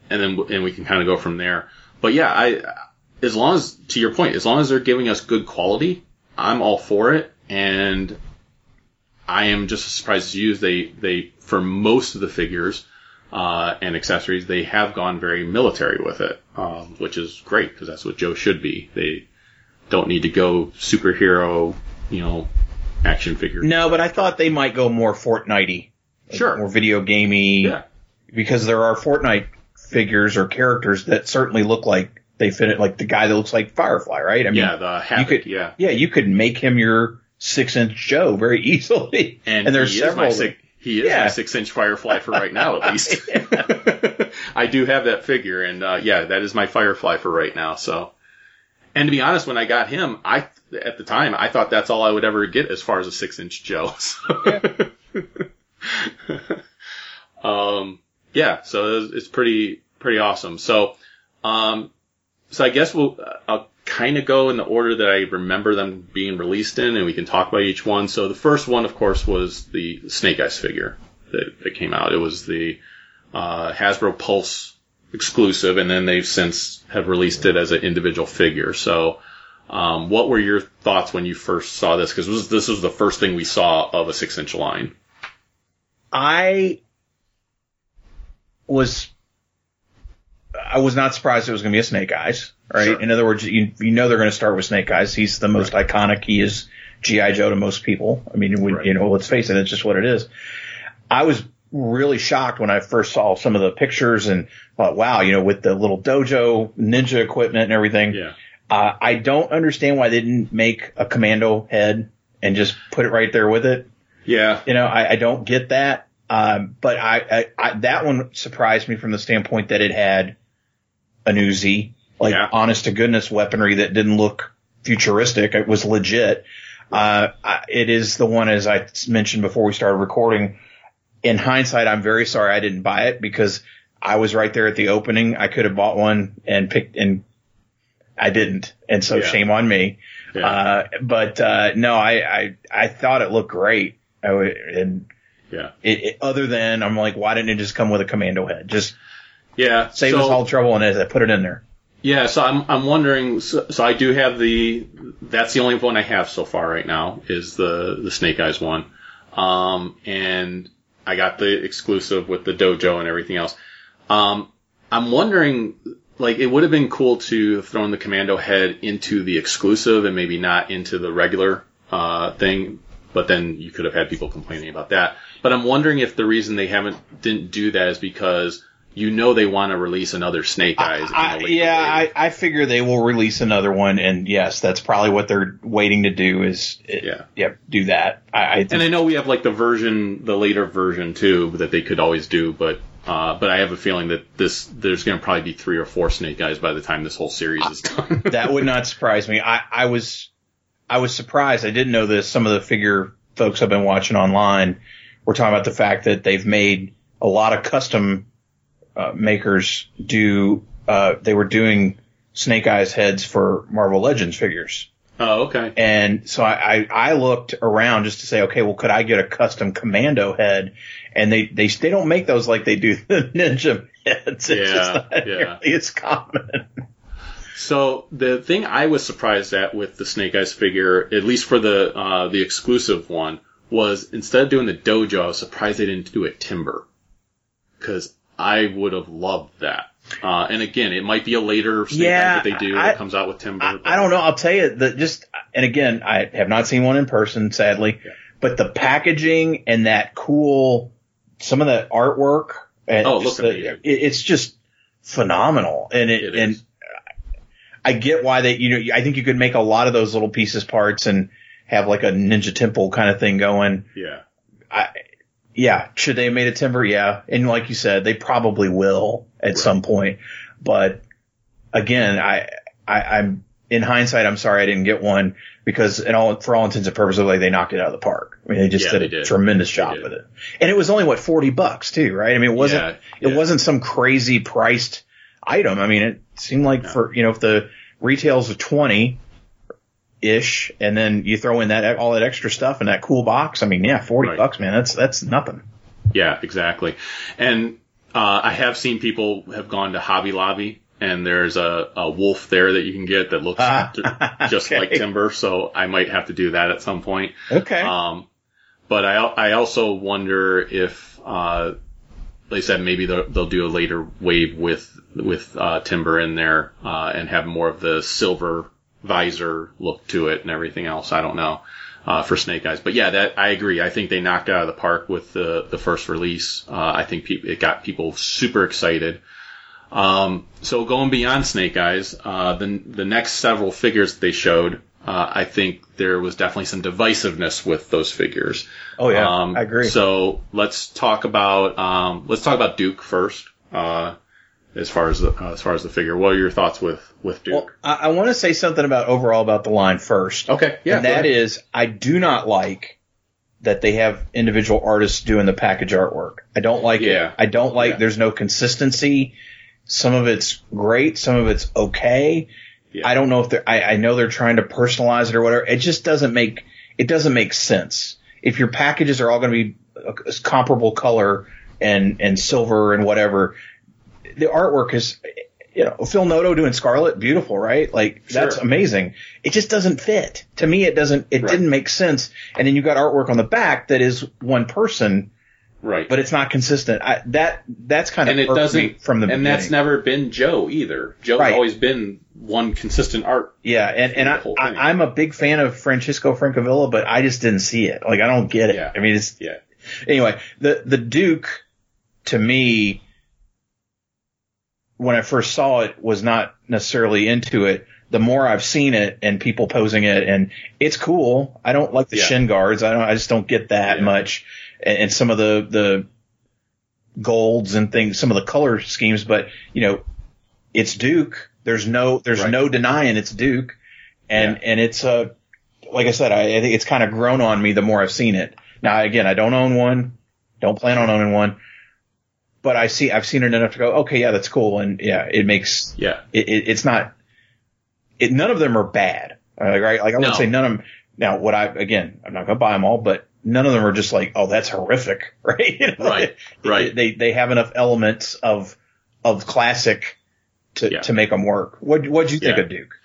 and then, and we can kind of go from there. But yeah, I, as long as, to your point, as long as they're giving us good quality, I'm all for it. And I am just as surprised as you. They, they, for most of the figures, uh, and accessories, they have gone very military with it, um, which is great because that's what Joe should be. They don't need to go superhero, you know, action figure. No, but I thought they might go more Fortnite-y. like Sure. More video gamey. Yeah. Because there are Fortnite figures or characters that certainly look like they fit it, like the guy that looks like Firefly, right? I mean, yeah, the Havoc, you could, yeah. yeah, you could make him your six inch Joe very easily. And, there's he several. Is my six, he is Yeah. my six inch Firefly for right now, at least. I do have that figure, and uh, yeah, that is my Firefly for right now. So, and to be honest, when I got him, I at the time I thought that's all I would ever get as far as a six inch Joe. So. um, yeah, so it's, it's pretty pretty awesome. So, um, so I guess we'll I'll kind of go in the order that I remember them being released in, and we can talk about each one. So the first one, of course, was the Snake Eyes figure that, that came out. It was the uh, Hasbro Pulse exclusive, and then they've since have released it as an individual figure. So, um, what were your thoughts when you first saw this? Because this, this was the first thing we saw of a six inch line. I was I was not surprised it was going to be a Snake Eyes, right? Sure. In other words, you you know they're going to start with Snake Eyes. He's the most iconic. He is GI Joe to most people. I mean, we, Right. you know, let's face it, it's just what it is. I was really shocked when I first saw some of the pictures and thought, wow, you know, with the little dojo ninja equipment and everything. Yeah. Uh, I don't understand why they didn't make a commando head and just put it right there with it. Yeah. You know, I, I don't get that. Um, but I, I, I, that one surprised me from the standpoint that it had an Uzi, like Yeah. honest to goodness weaponry that didn't look futuristic. It was legit. Uh, it is the one, as I mentioned before we started recording. In hindsight, I'm very sorry I didn't buy it because I was right there at the opening. I could have bought one and picked, and I didn't. And so Yeah. shame on me. Yeah. Uh, but, uh, no, I, I, I thought it looked great. I and Yeah. it, it, other than I'm like, why didn't it just come with a commando head? Just Yeah. save so, us all trouble and as I put it in there. Yeah, so I'm I'm wondering. So, so I do have the. That's the only one I have so far right now is the the Snake Eyes one, um, and I got the exclusive with the dojo and everything else. Um, I'm wondering, like, it would have been cool to have thrown the commando head into the exclusive and maybe not into the regular uh, thing, but then you could have had people complaining about that. But I'm wondering if the reason they haven't didn't do that is because you know they want to release another Snake Eyes. I, later yeah. I, I figure they will release another one, and yes, that's probably what they're waiting to do. Is Yeah. yeah, do that. I, I think And I know we have like the version, the later version too, that they could always do, but uh, but I have a feeling that this there's going to probably be three or four Snake Eyes by the time this whole series is done. that would not surprise me. I, I was I was surprised. I didn't know this. Some of the figure folks I've been watching online were talking about the fact that they've made a lot of custom uh, makers do. Uh, they were doing Snake Eyes heads for Marvel Legends figures. Oh, okay. And so I, I, I looked around just to say, okay, well, could I get a custom commando head? And they, they, they don't make those like they do the ninja heads. It's Yeah, just not yeah. nearly as common. So the thing I was surprised at with the Snake Eyes figure, at least for the uh, the exclusive one, was instead of doing the dojo, I was surprised they didn't do it timber, because I would have loved that. Uh, and again, it might be a later Snake Yeah, that they do I- that comes out with timber. I, I don't know. I'll tell you that just, and again, I have not seen one in person, sadly, Yeah. but the packaging and that cool, some of the artwork, and Oh, just the- it- it's just phenomenal. And it, It and is. I get why they, you know, I think you could make a lot of those little pieces parts and have like a Ninja Temple kind of thing going. Yeah. I, yeah, should they have made a timber? Yeah. And like you said, they probably will at some point. But again, I, I, I'm in hindsight, I'm sorry I didn't get one because in all, for all intents and purposes, like they knocked it out of the park. I mean, they just Yeah, did a did. tremendous job with it. And it was only what, 40 bucks too, right? I mean, it wasn't, Yeah, it yeah. wasn't some crazy priced item. I mean, it seemed like for, you know, if the retails of 20, ish, and then you throw in that all that extra stuff in that cool box. I mean, yeah, forty Right. bucks, man. That's that's nothing. Yeah, exactly. And uh, I have seen people have gone to Hobby Lobby, and there's a, a wolf there that you can get that looks Ah, just okay. like timber. So I might have to do that at some point. Okay. Um, but I I also wonder if uh, they said maybe they'll, they'll do a later wave with with uh, timber in there uh, and have more of the silver visor look to it and everything else. I don't know uh, for Snake Eyes, but yeah, that I agree. I think they knocked it out of the park with the the first release. Uh, I think peop it got people super excited. Um, so going beyond Snake Eyes, uh, the the next several figures that they showed, uh, I think there was definitely some divisiveness with those figures. oh yeah, Um, I agree. So let's talk about um, let's talk about Duke first. As far as the uh, as far as the figure. What are your thoughts with with Duke? Well, I, I want to say something about overall about the line first. okay, yeah, and that is, I do not like that they have individual artists doing the package artwork. I don't like Yeah. it. I don't like. Yeah. There's no consistency. Some of it's great. Some of it's okay. Yeah. I don't know if they're. I, I know they're trying to personalize it or whatever. It just doesn't make. It doesn't make sense. If your packages are all going to be a, a comparable color and and silver and whatever, the artwork is. You know, Phil Noto doing Scarlet, beautiful, right? Like that's amazing. It just doesn't fit. To me, it doesn't. It Right. didn't make sense. And then you got artwork on the back that is one person, right, but it's not consistent. I, that that's kind of and it doesn't from the and beginning. that's never been Joe either. Joe's Right. always been one consistent art. Yeah, and, and I, I I'm a big fan of Francisco Francavilla, but I just didn't see it. Like I don't get it. Yeah. I mean, it's Yeah, anyway. The the Duke, to me, when I first saw it, was not necessarily into it. The more I've seen it and people posing it, and it's cool. I don't like the Yeah. shin guards. I don't. I just don't get that Yeah. much. And, and some of the the golds and things, some of the color schemes, but you know, it's Duke. There's no there's Right. no denying it's Duke, and and it's uh like I said, I, I think it's kind of grown on me the more I've seen it. Now again, I don't own one, don't plan on owning one, but I see I've seen it enough to go, okay, yeah, that's cool, and yeah, it makes yeah, it, it it's not it none of them are bad, uh, right? Like I No. would say none of them. Now, what I again, I'm not gonna buy them all, but none of them are just like, oh, that's horrific, right? You know, Right, it- right. They they have enough elements of of classic to Yeah. to make them work. What what'd you think Yeah. of Duke?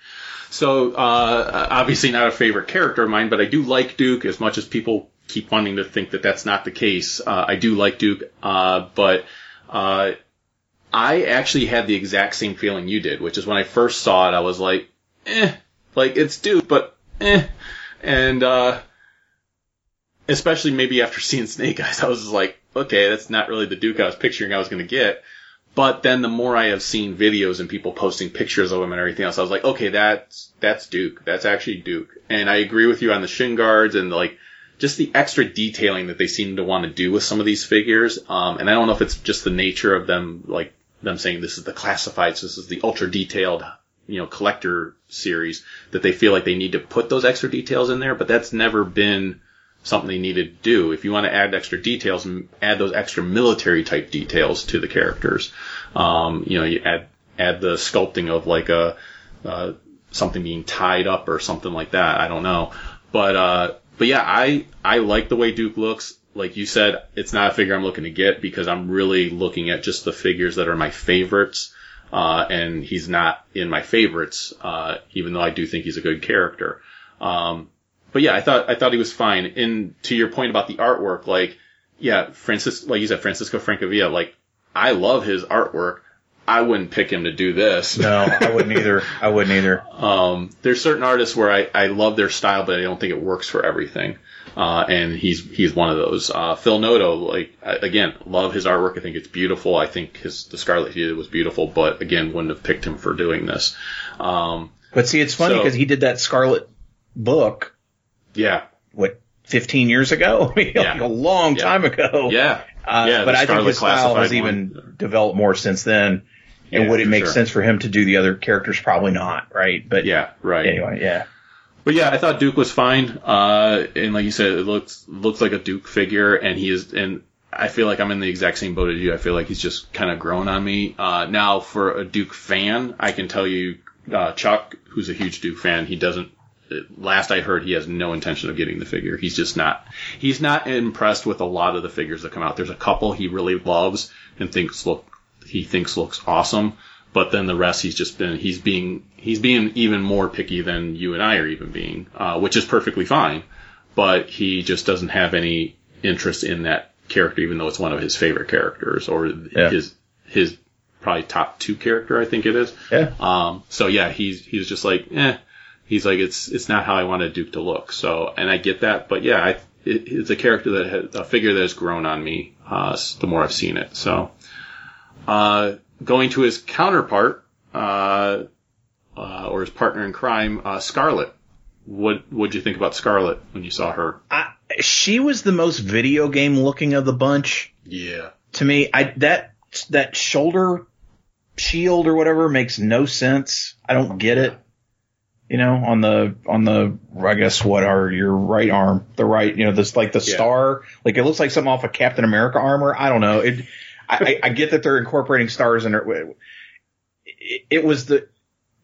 So uh, obviously not a favorite character of mine, but I do like Duke as much as people keep wanting to think that that's not the case. Uh, I do like Duke, uh, but uh, I actually had the exact same feeling you did, which is when I first saw it, I was like, eh, like it's Duke, but eh, and uh, especially maybe after seeing Snake Eyes, I was just like, okay, that's not really the Duke I was picturing I was to get. But then the more I have seen videos and people posting pictures of him and everything else, I was like, okay, that's that's Duke. That's actually Duke. And I agree with you on the shin guards and like just the extra detailing that they seem to want to do with some of these figures. Um, and I don't know if it's just the nature of them, like them saying this is the classifieds, this is the ultra detailed, you know, collector series that they feel like they need to put those extra details in there. But that's never been something they needed to do. If you want to add extra details, m- add those extra military type details to the characters. Um, you know, you add add the sculpting of like a uh, something being tied up or something like that. I don't know, but uh, but yeah, I I like the way Duke looks. Like you said, it's not a figure I'm looking to get because I'm really looking at just the figures that are my favorites. Uh, and he's not in my favorites, uh, even though I do think he's a good character. Um, but yeah, I thought I thought he was fine. And to your point about the artwork, like yeah, Francis, like you said, Francisco Francavilla, like I love his artwork. I wouldn't pick him to do this. No, I wouldn't either. I wouldn't either. Um, there's certain artists where I, I love their style, but I don't think it works for everything. Uh, and he's he's one of those. Uh, Phil Noto, like again, love his artwork. I think it's beautiful. I think his the Scarlet he did was beautiful, but again, wouldn't have picked him for doing this. Um, But see, it's funny So- because he did that Scarlet book yeah, what 15 years ago, Yeah. like a long Yeah. time ago. yeah, Uh, yeah. but I think his style has Classified even developed more since then. And Yeah, would it make sure. sense for him to do the other characters? Probably not, right? But Yeah, right. anyway, yeah. But yeah, I thought Duke was fine. Uh, and like you said, it looks looks like a Duke figure, and he is. And I feel like I'm in the exact same boat as you. I feel like he's just kind of grown on me. Uh, now for a Duke fan, I can tell you, uh, Chuck, who's a huge Duke fan, he doesn't. Last I heard, he has no intention of getting the figure. He's just not. He's not impressed with a lot of the figures that come out. There's a couple he really loves and thinks look he thinks looks awesome. But then the rest, he's just been, he's being, he's being even more picky than you and I are even being, uh, which is perfectly fine. But he just doesn't have any interest in that character, even though it's one of his favorite characters or Yeah. his, his probably top two character, I think it is. Yeah. Um, so yeah, he's, he's just like, eh, he's like, it's, it's not how I wanted Duke to look. So, and I get that, but yeah, I, it, it's a character that has, a figure that has grown on me, uh, the more I've seen it. So, uh, going to his counterpart, uh, uh, or his partner in crime, uh, Scarlet. What what'd you think about Scarlet when you saw her? I, she was the most video game looking of the bunch Yeah. to me. I that that shoulder shield or whatever makes no sense. I don't get it. You know, on the on the I guess what are your right arm, the right, you know, this like the Yeah. star, like it looks like something off of Captain America armor. I don't know. It, I, I I get that they're incorporating stars in it. It, it was the,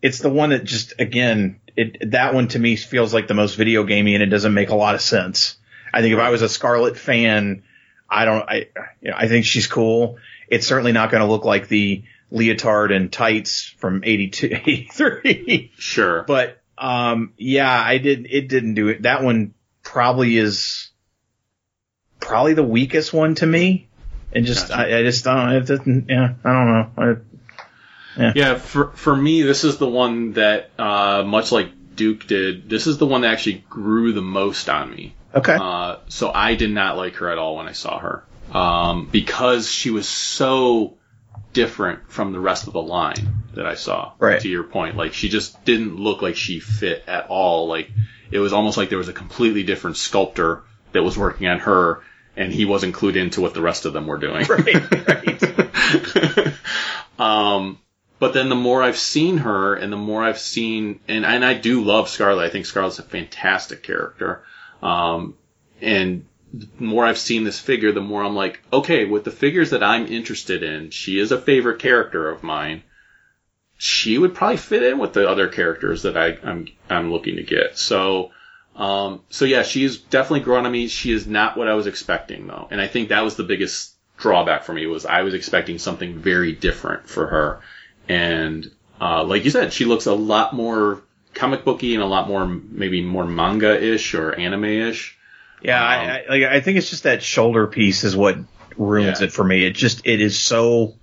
it's the one that just again, it that one to me feels like the most video gamey and it doesn't make a lot of sense. I think if I was a Scarlet fan, I don't, I, you know, I think she's cool. It's certainly not going to look like the leotard and tights from 82, 83. Sure. but, um, yeah, I did, it didn't do it. That one probably is probably the weakest one to me. And just, Gotcha. I, I just don't, it doesn't, yeah, I don't know. I, Yeah, for for me, this is the one that, uh, much like Duke did, this is the one that actually grew the most on me. okay. Uh, so I did not like her at all when I saw her, um, because she was so different from the rest of the line that I saw. Right. To your point, like she just didn't look like she fit at all. Like it was almost like there was a completely different sculptor that was working on her, and he wasn't clued into what the rest of them were doing. right, right. Um, but then the more I've seen her and the more I've seen, and, and I do love Scarlet. I think Scarlet's a fantastic character. Um, and the more I've seen this figure, the more I'm like, okay, with the figures that I'm interested in, she is a favorite character of mine. She would probably fit in with the other characters that I, I'm, I'm looking to get. So, um, so yeah, she's definitely grown on me. She is not what I was expecting though. And I think that was the biggest drawback for me was I was expecting something very different for her. And, uh, like you said, she looks a lot more comic booky and a lot more, maybe more manga-ish or anime-ish. Yeah, I, I, like, I think it's just that shoulder piece is what ruins Yeah. it for me. It just it is so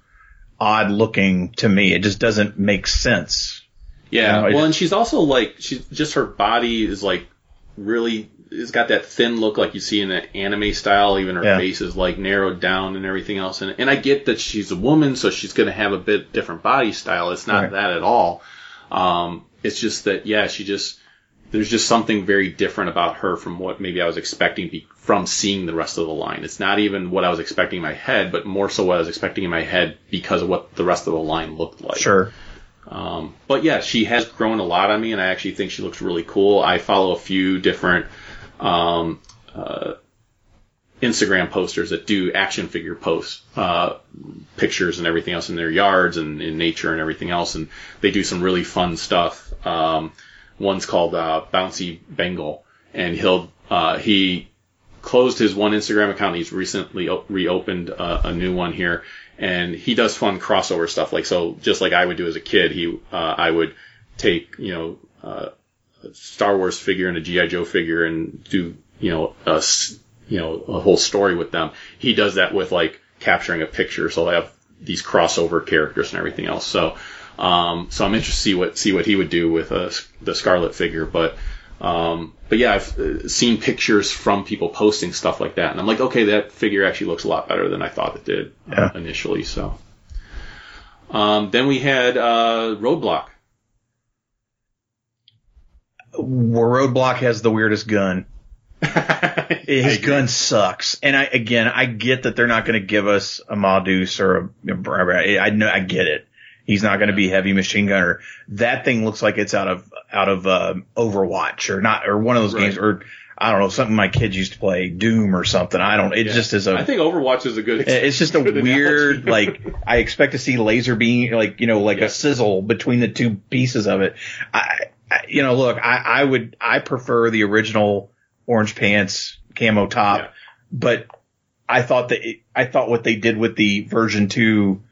odd looking to me. It just doesn't make sense. Yeah. No, it- well, and she's also like, she's just her body is like really, it's got that thin look like you see in the anime style. Even her Yeah. face is like narrowed down and everything else. And, and I get that she's a woman, so she's going to have a bit different body style. It's not Right. that at all. Um, it's just that, yeah, she just, there's just something very different about her from what maybe I was expecting be, from seeing the rest of the line. It's not even what I was expecting in my head, but more so what I was expecting in my head because of what the rest of the line looked like. Sure. Um, but yeah, she has grown a lot on me, and I actually think she looks really cool. I follow a few different um, uh, Instagram posters that do action figure posts, uh, pictures and everything else in their yards and in nature and everything else, and they do some really fun stuff. Um, one's called uh, Bouncy Bengal, and he'll uh, he closed his one Instagram account. He's recently o- reopened uh, a new one here, and he does fun crossover stuff. Like so, just like I would do as a kid, he uh, I would take you know uh, a Star Wars figure and a GI Joe figure and do you know a you know a whole story with them. He does that with like capturing a picture, so I have these crossover characters and everything else. So. Um, so I'm interested to see what see what he would do with uh, the Scarlet figure, but um, but yeah, I've uh, seen pictures from people posting stuff like that, and I'm like, okay, that figure actually looks a lot better than I thought it did uh, initially. So, um, then we had uh, Roadblock. Where Roadblock has the weirdest gun. His gun sucks. And I again, I get that they're not going to give us a Ma Deuce or a, a I know I get it. He's not going to be heavy machine gunner. That thing looks like it's out of out of uh, Overwatch or not or one of those Right. games or I don't know something my kids used to play Doom or something. I don't. It Yeah. just is a. I think Overwatch is a good. it's just a weird like I expect to see laser beam like you know like Yeah. a sizzle between the two pieces of it. I, I you know look I I would I prefer the original orange pants camo top, Yeah. but I thought that it, I thought what they did with the version two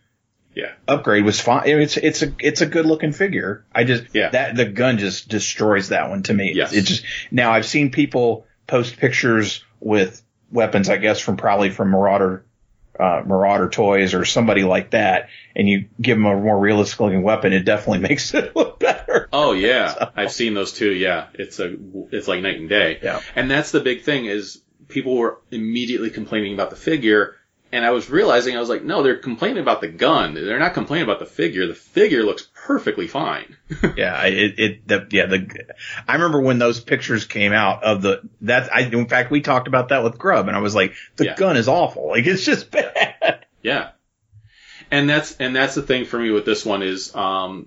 yeah. upgrade was fine. It's it's a it's a good looking figure. I just Yeah. that the gun just destroys that one to me. Yes. It just now I've seen people post pictures with weapons, I guess from probably from Marauder uh, Marauder Toys or somebody like that, and you give them a more realistic looking weapon, it definitely makes it look better. Oh yeah, I've seen those too. Yeah, it's a it's like night and day. Yeah. and that's the big thing is people were immediately complaining about the figure, and I was realizing I was like, no, they're complaining about the gun. They're not complaining about the figure. The figure looks perfectly fine. Yeah, I- it, it, the, yeah, the, I remember when those pictures came out of the, that, I, in fact, we talked about that with Grub and I was like, the Yeah. gun is awful. Like, it's just bad. yeah. and that's and that's the thing for me with this one is, um,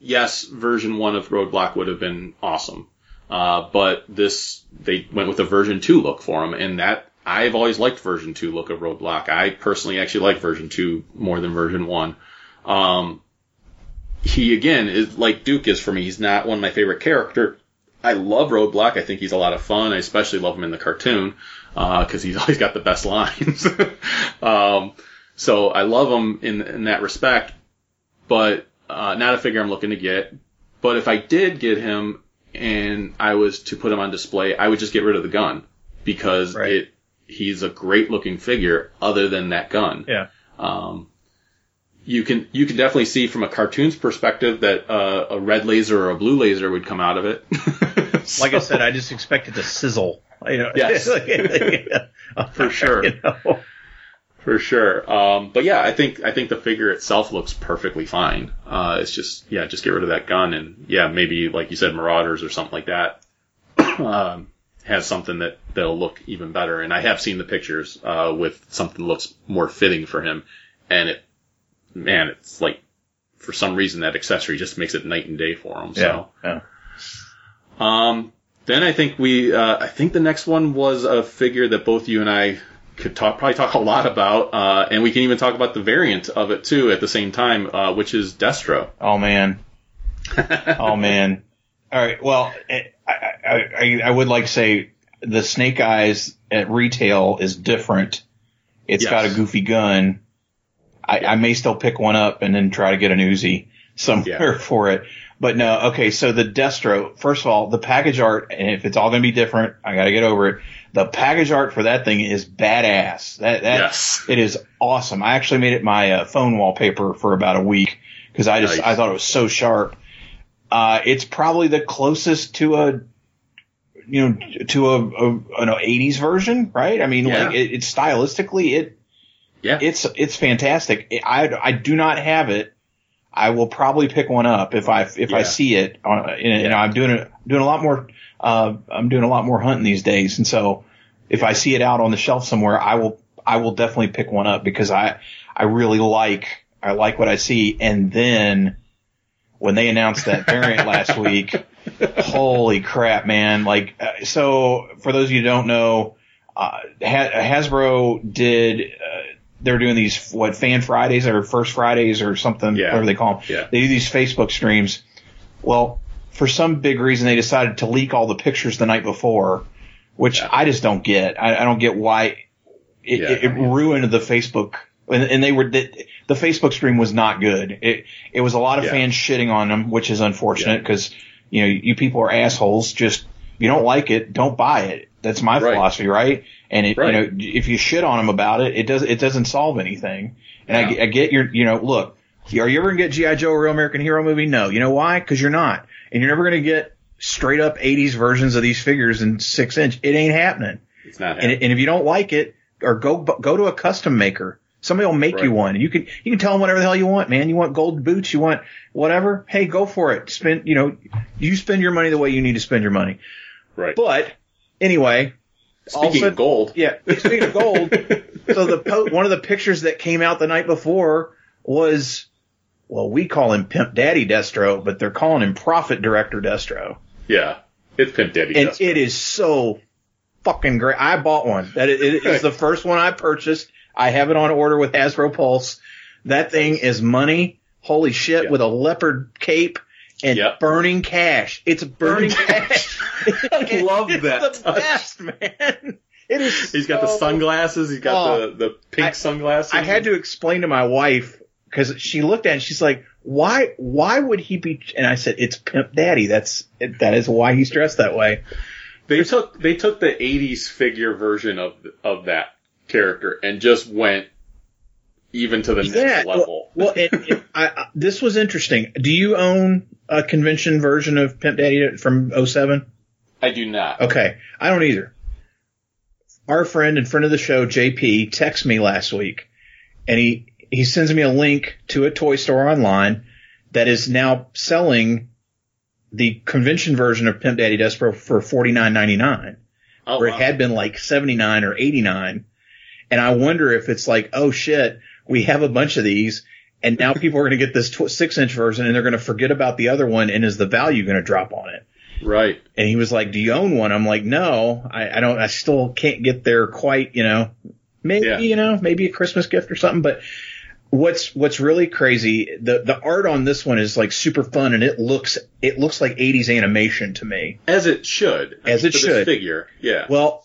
yes, version one of Roadblock would have been awesome, uh, but this they went with a version two look for him, and that I've always liked version two look of Roadblock. I personally actually like version two more than version one. Um, he again is like Duke is for me. He's not one of my favorite character. I love Roadblock. I think he's a lot of fun. I especially love him in the cartoon because he's always got the best lines. um, so I love him in in that respect, but uh, not a figure I'm looking to get. But if I did get him and I was to put him on display, I would just get rid of the gun because Right. it he's a great looking figure other than that gun. Yeah. Um, you can you can definitely see from a cartoon's perspective that uh, a red laser or a blue laser would come out of it. Like I said, I just expect it to sizzle. You know, Yes. For sure. You know? for sure. Um, but yeah, I think I think the figure itself looks perfectly fine. Uh, it's just yeah, just get rid of that gun and yeah, maybe like you said, Marauders or something like that um, has something that that'll look even better. And I have seen the pictures uh, with something that looks more fitting for him, and it man, it's like for some reason that accessory just makes it night and day for him. So. Yeah. yeah. Um, then I think we, uh, I think the next one was a figure that both you and I could talk, probably talk a lot about, uh, and we can even talk about the variant of it too at the same time, uh, which is Destro. Oh man. oh man. All right. Well, I, I, I, I would like to say the Snake Eyes at retail is different. It's Yes. got a goofy gun. I, I may still pick one up and then try to get an Uzi somewhere Yeah. for it. But no, okay. So the Destro, first of all, the package art, and if it's all going to be different, I got to get over it. The package art for that thing is badass. That, that, Yes. it is awesome. I actually made it my uh, phone wallpaper for about a week because I just Nice. I thought it was so sharp. Uh, it's probably the closest to a you know to a, a an 80s version, right? I mean, Yeah. like it, it's stylistically it Yeah. it's it's fantastic. I I do not have it. I will probably pick one up if I if I see it. On, and, know, I'm doing a doing a lot more. Uh, I'm doing a lot more hunting these days, and so if I see it out on the shelf somewhere, I will I will definitely pick one up because I I really like I like what I see. And then when they announced that variant last week, holy crap, man! Like uh, so for those of you who don't know, uh, ha- Hasbro did. Uh, they're doing these what fan Fridays or first Fridays or something, Yeah. whatever they call them. Yeah. They do these Facebook streams. Well, for some big reason, they decided to leak all the pictures the night before, which Yeah. I just don't get. I, I don't get why it, Yeah. it, it ruined the Facebook. And, and they were the, the Facebook stream was not good. It it was a lot of Yeah. fans shitting on them, which is unfortunate Yeah. because you know you people are assholes. Just if you don't like it, don't buy it. That's my Right. philosophy, right? And it, Right. you know, if you shit on them about it, it does it doesn't solve anything. And I, Yeah. I get your, you know, look, are you ever gonna get GI Joe, a real American hero movie? No. You know why? Because you're not, and you're never gonna get straight up '80s versions of these figures in six inch. It ain't happening. It's not And, happening. and if you don't like it, or go go to a custom maker. Somebody will make you one. You can you can tell them whatever the hell you want, man. You want gold boots, you want whatever. Hey, go for it. Spend you know you spend your money the way you need to spend your money. right. But anyway, Speaking also- of gold. yeah. Speaking of gold, so the po- one of the pictures that came out the night before was, well, we call him Pimp Daddy Destro, but they're calling him Profit Director Destro, Yeah. It's Pimp Daddy. and Destro. it is so fucking great. I bought one. That it, it is the first one I purchased. I have it on order with Hasbro Pulse. That thing is money. Holy shit! Yeah. With a leopard cape and Yep. burning cash. It's burning cash. I love It's that the touch. best, man. It is. He's got the sunglasses. He's got Oh. the, the pink I- sunglasses. I had to explain to my wife because she looked at it and she's like, "Why? Why would he be?" And I said, "It's Pimp Daddy. That's that is why he's dressed that way." They took they took the '80s figure version of of that character and just went even to the next level. Well, well it, it, I, I, this was interesting. Do you own a convention version of Pimp Daddy from 07? I do not. Okay, I don't either. Our friend and friend of the show, JP, texted me last week, and he he sends me a link to a toy store online that is now selling the convention version of Pimp Daddy Destro for forty nine ninety nine, Oh, where wow. it had been like seventy nine or eighty nine. And I wonder if it's like, oh shit, we have a bunch of these, and now people are going to get this tw- six inch version, and they're going to forget about the other one, and is the value going to drop on it? Right. And he was like, "Do you own one?" I'm like, "No, I, I don't. I still can't get there quite. You know, maybe Yeah. you know, maybe a Christmas gift or something." But what's what's really crazy the the art on this one is like super fun, and it looks it looks like 80s animation to me. As it should. I As mean, it should. This figure. Yeah. Well,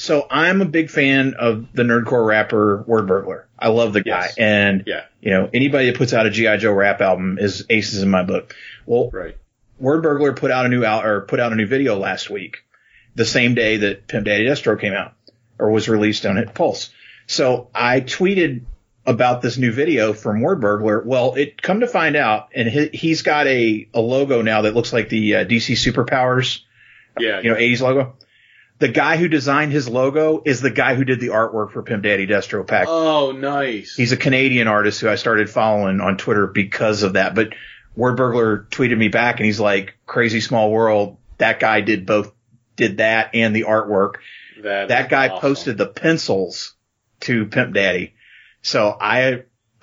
so I'm a big fan of the nerdcore rapper Word Burglar. I love the guy, Yes. and yeah. you know anybody that puts out a GI Joe rap album is aces in my book. Well, Right. Word Burglar put out a new out or put out a new video last week, the same day that Pimp Daddy Destro came out or was released on Hit Pulse. So I tweeted about this new video from Word Burglar. Well, it come to find out, and he, he's got a, a logo now that looks like the uh, DC Superpowers, Yeah. you know, 80s logo. The guy who designed his logo is the guy who did the artwork for Pimp Daddy Destro pack. Oh, nice. He's a Canadian artist who I started following on Twitter because of that. But Word Burglar tweeted me back and he's like, crazy small world. That guy did both, did that and the artwork. that, That guy awesome. posted the pencils to Pimp Daddy. So I,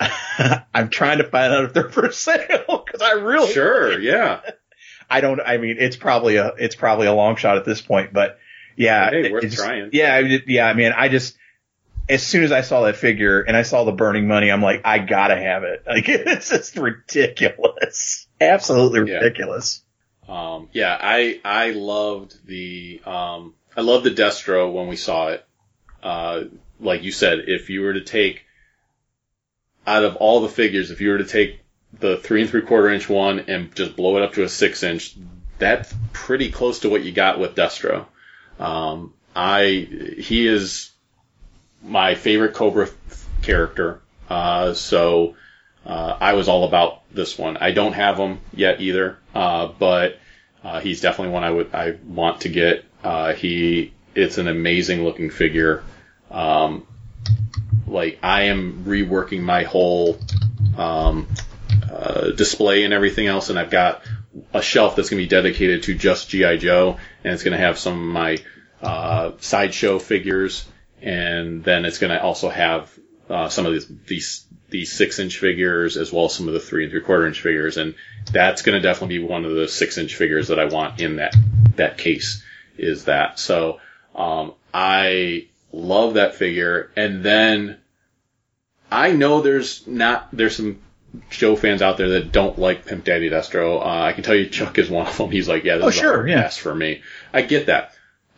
I'm trying to find out if they're for sale because I really, Sure. Yeah. I don't, I mean, it's probably a, it's probably a long shot at this point, but yeah. Hey, worth it's- trying. Yeah. Yeah. I mean, I just, as soon as I saw that figure and I saw the burning money, I'm like, I gotta have it. Like, it's just ridiculous. Absolutely Yeah. ridiculous. Um, yeah, I I loved the um, I loved the Destro when we saw it. Uh, like you said, if you were to take out of all the figures, if you were to take the three and three quarter inch one and just blow it up to a six inch, that's pretty close to what you got with Destro. Um, I he is my favorite Cobra f- character. Uh, so uh, I was all about this one. I don't have him yet either, uh, but uh, he's definitely one I would I want to get. Uh, he it's an amazing looking figure. Um, like I am reworking my whole um, uh, display and everything else, and I've got a shelf that's going to be dedicated to just GI Joe, and it's going to have some of my uh, sideshow figures, and then it's going to also have uh, some of these these these six inch figures as well as some of the three and three quarter inch figures, and that's going to definitely be one of the six inch figures that I want in that that case. Is that so? Um, I love that figure, and then I know there's not there's some Joe fans out there that don't like Pimp Daddy Destro. Uh, I can tell you Chuck is one of them. He's like, yeah, this Oh, is sure, yeah. for me. I get that.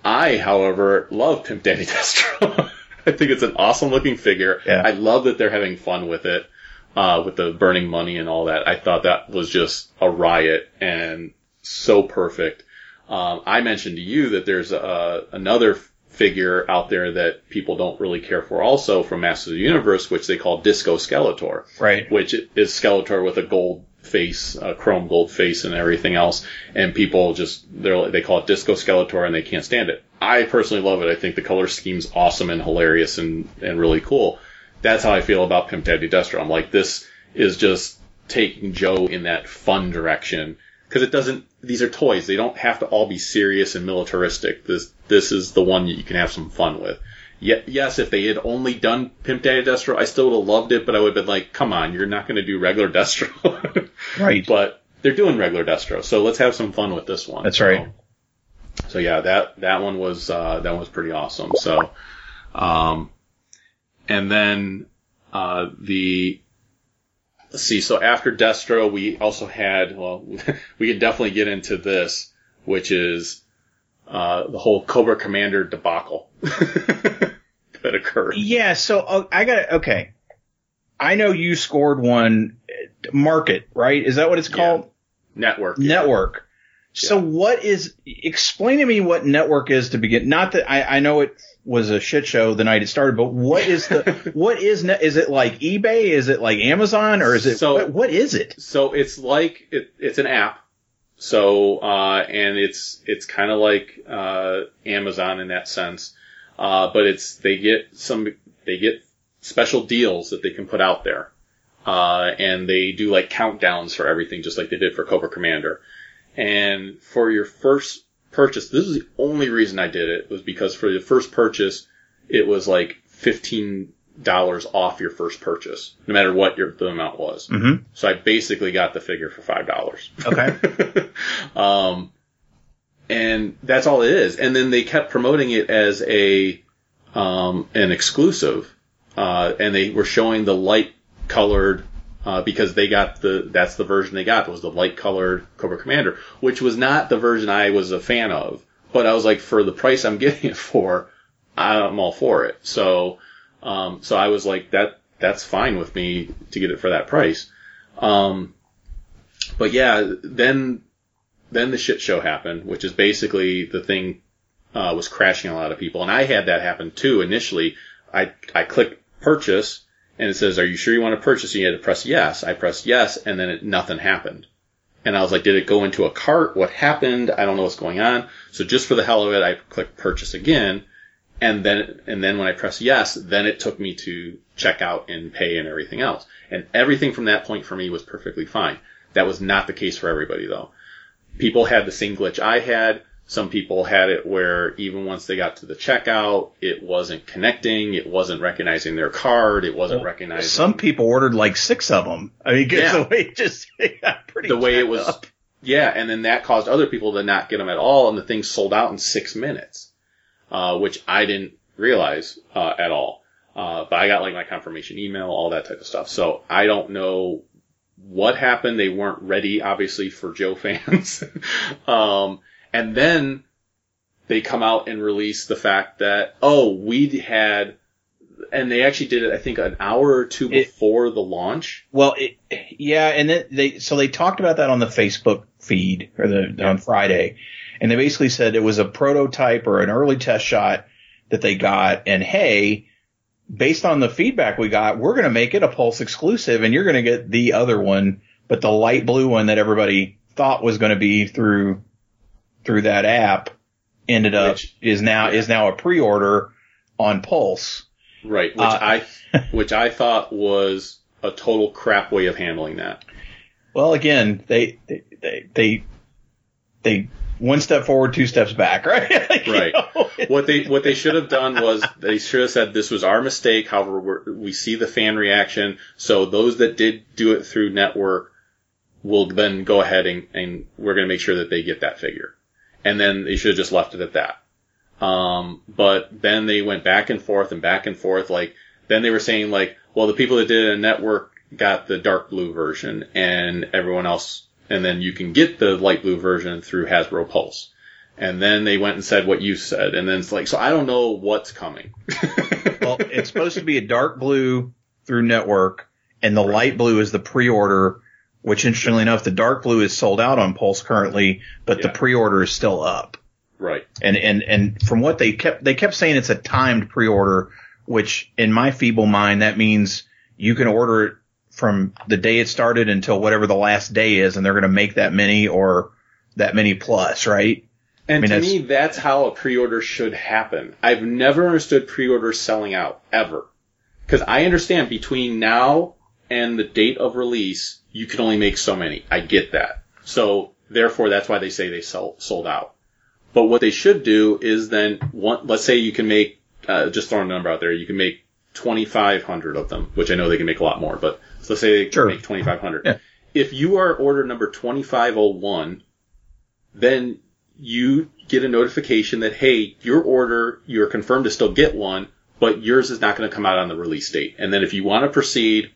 I, however, love Pimp Daddy Destro. I think it's an awesome looking figure. Yeah. I love that they're having fun with it, uh, with the burning money and all that. I thought that was just a riot and so perfect. Um, I mentioned to you that there's a, another figure out there that people don't really care for also from Masters of the Universe, which they call Disco Skeletor Right. which is Skeletor with a gold face, a chrome gold face, and everything else. And people just they they call it Disco Skeletor, and they can't stand it. I personally love it. I think the color scheme's awesome and hilarious and and really cool. That's how I feel about Pimp Daddy Destro. I'm like, this is just taking Joe in that fun direction because it doesn't. These are toys. They don't have to all be serious and militaristic. This this is the one that you can have some fun with. Ye- yes, if they had only done Pimp Daddy Destro, I still would have loved it, but I would have been like, come on, you're not going to do regular Destro. Right. but they're doing regular Destro, so let's have some fun with this one. That's right. So, so yeah, that, that one was, uh, that one was pretty awesome. So, um, and then, uh, the, let's see, so after Destro, we also had, well, we could definitely get into this, which is, uh, the whole Cobra Commander debacle that occurred. Yeah, so uh, I got it. okay. I know you scored one uh, market, right? Is that what it's called? Network. Network. So what is explain to me what network is to begin not that I, I know it was a shit show the night it started, but what is the what is net is it like eBay? Is it like Amazon or is it So- what, what is it? So it's like it, it's an app. So uh, and it's it's kind of like uh, Amazon in that sense, uh, but it's they get some they get special deals that they can put out there, uh, and they do like countdowns for everything, just like they did for Cobra Commander. And for your first purchase, this is the only reason I did it was because for the first purchase, it was like fifteen dollars off your first purchase, no matter what your the amount was. Mhm. So I basically got the figure for five dollars. Okay. um, and that's all it is. And then they kept promoting it as a um, an exclusive, uh, and they were showing the light colored uh, because they got the that's the version they got was the light colored Cobra Commander, which was not the version I was a fan of. But I was like, for the price I'm getting it for, I'm all for it. So, um, so I was like, that that's fine with me to get it for that price. Um, but yeah, then then the shit show happened, which is basically the thing uh, was crashing a lot of people, and I had that happen too. Initially, I I click purchase, and it says, "Are you sure you want to purchase?" And you had to press yes. I pressed yes, and then it, nothing happened. And I was like, "Did it go into a cart? What happened? I don't know what's going on." So just for the hell of it, I clicked purchase again, and then and then when I pressed yes, then it took me to check out and pay and everything else. And everything from that point for me was perfectly fine. That was not the case for everybody though. People had the same glitch I had. Some people had it where even once they got to the checkout, it wasn't connecting, it wasn't recognizing their card, it wasn't recognizing Some people ordered like six of them. I mean, Yeah. the way it just it got pretty the way it was. up. Yeah, and then that caused other people to not get them at all, and the thing sold out in six minutes, uh, which I didn't realize uh, at all. Uh, but I got like my confirmation email, all that type of stuff. So I don't know what happened. They weren't ready, obviously, for Joe fans. um, and then they come out and release the fact that oh, we had, and they actually did it, I think, an hour or two It- before the launch. Well, it, yeah, and then they so they talked about that on the Facebook feed or the on Friday, and they basically said it was a prototype or an early test shot that they got, and hey, based on the feedback we got, we're going to make it a Pulse exclusive, and you're going to get the other one, but the light blue one that everybody thought was going to be through through that app ended up Which- is now is now a pre-order on Pulse. Right, which Uh, I which I thought was a total crap way of handling that. Well, again, they they they they, they one step forward, two steps back, right? Like, Right. know, What they what they should have done was they should have said this was our mistake. However, we're, we see the fan reaction, so those that did do it through network will then go ahead and, and we're going to make sure that they get that figure. And then they should have just left it at that. Um, but then they went back and forth and back and forth. Like then they were saying like, well, the people that did it in network got the dark blue version, and everyone else, and then you can get the light blue version through Hasbro Pulse. And then they went and said what you said, and then it's like, so I don't know what's coming. well, it's supposed to be a dark blue through network, and the light blue is the pre-order. Which, interestingly enough, the dark blue is sold out on Pulse currently, but the pre-order is still up. right. And and and from what they kept they kept saying it's a timed pre-order, which in my feeble mind that means you can order it from the day it started until whatever the last day is, and they're going to make that many or that many plus, right? And mean, to that's- me, that's how a pre-order should happen. I've never understood pre-orders selling out ever, because I understand between now and the date of release, you can only make so many. I get that. So therefore, that's why they say they sell, sold out. But what they should do is then, one, let's say you can make, uh, just throwing a number out there, you can make 2,500 of them, which I know they can make a lot more, but let's say they Sure. make 2,500. Yeah. If you are order number 2501, then you get a notification that, hey, your order, you're confirmed to still get one, but yours is not going to come out on the release date. And then if you want to proceed,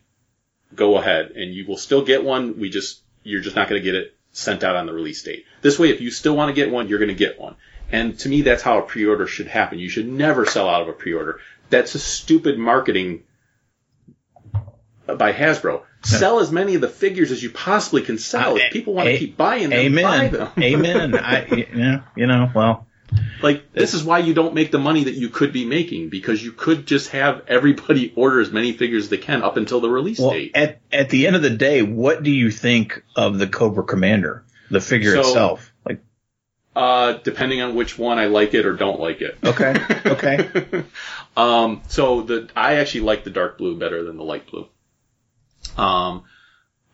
go ahead and you will still get one. We just, you're just not going to get it sent out on the release date. This way, if you still want to get one, you're going to get one. And to me, that's how a pre-order should happen. You should never sell out of a pre-order. That's a stupid marketing by Hasbro. Sell as many of the figures as you possibly can sell. Uh, if people want to keep buying them, buy Amen. them. Amen. I, you know, you know, well, Like this is why you don't make the money that you could be making because you could just have everybody order as many figures as they can up until the release well, date. at, at the end of the day, what do you think of the Cobra Commander, the figure So- itself? Like, Uh, depending on which one I like it or don't like it. okay, okay. um, so the I actually like the dark blue better than the light blue. Um,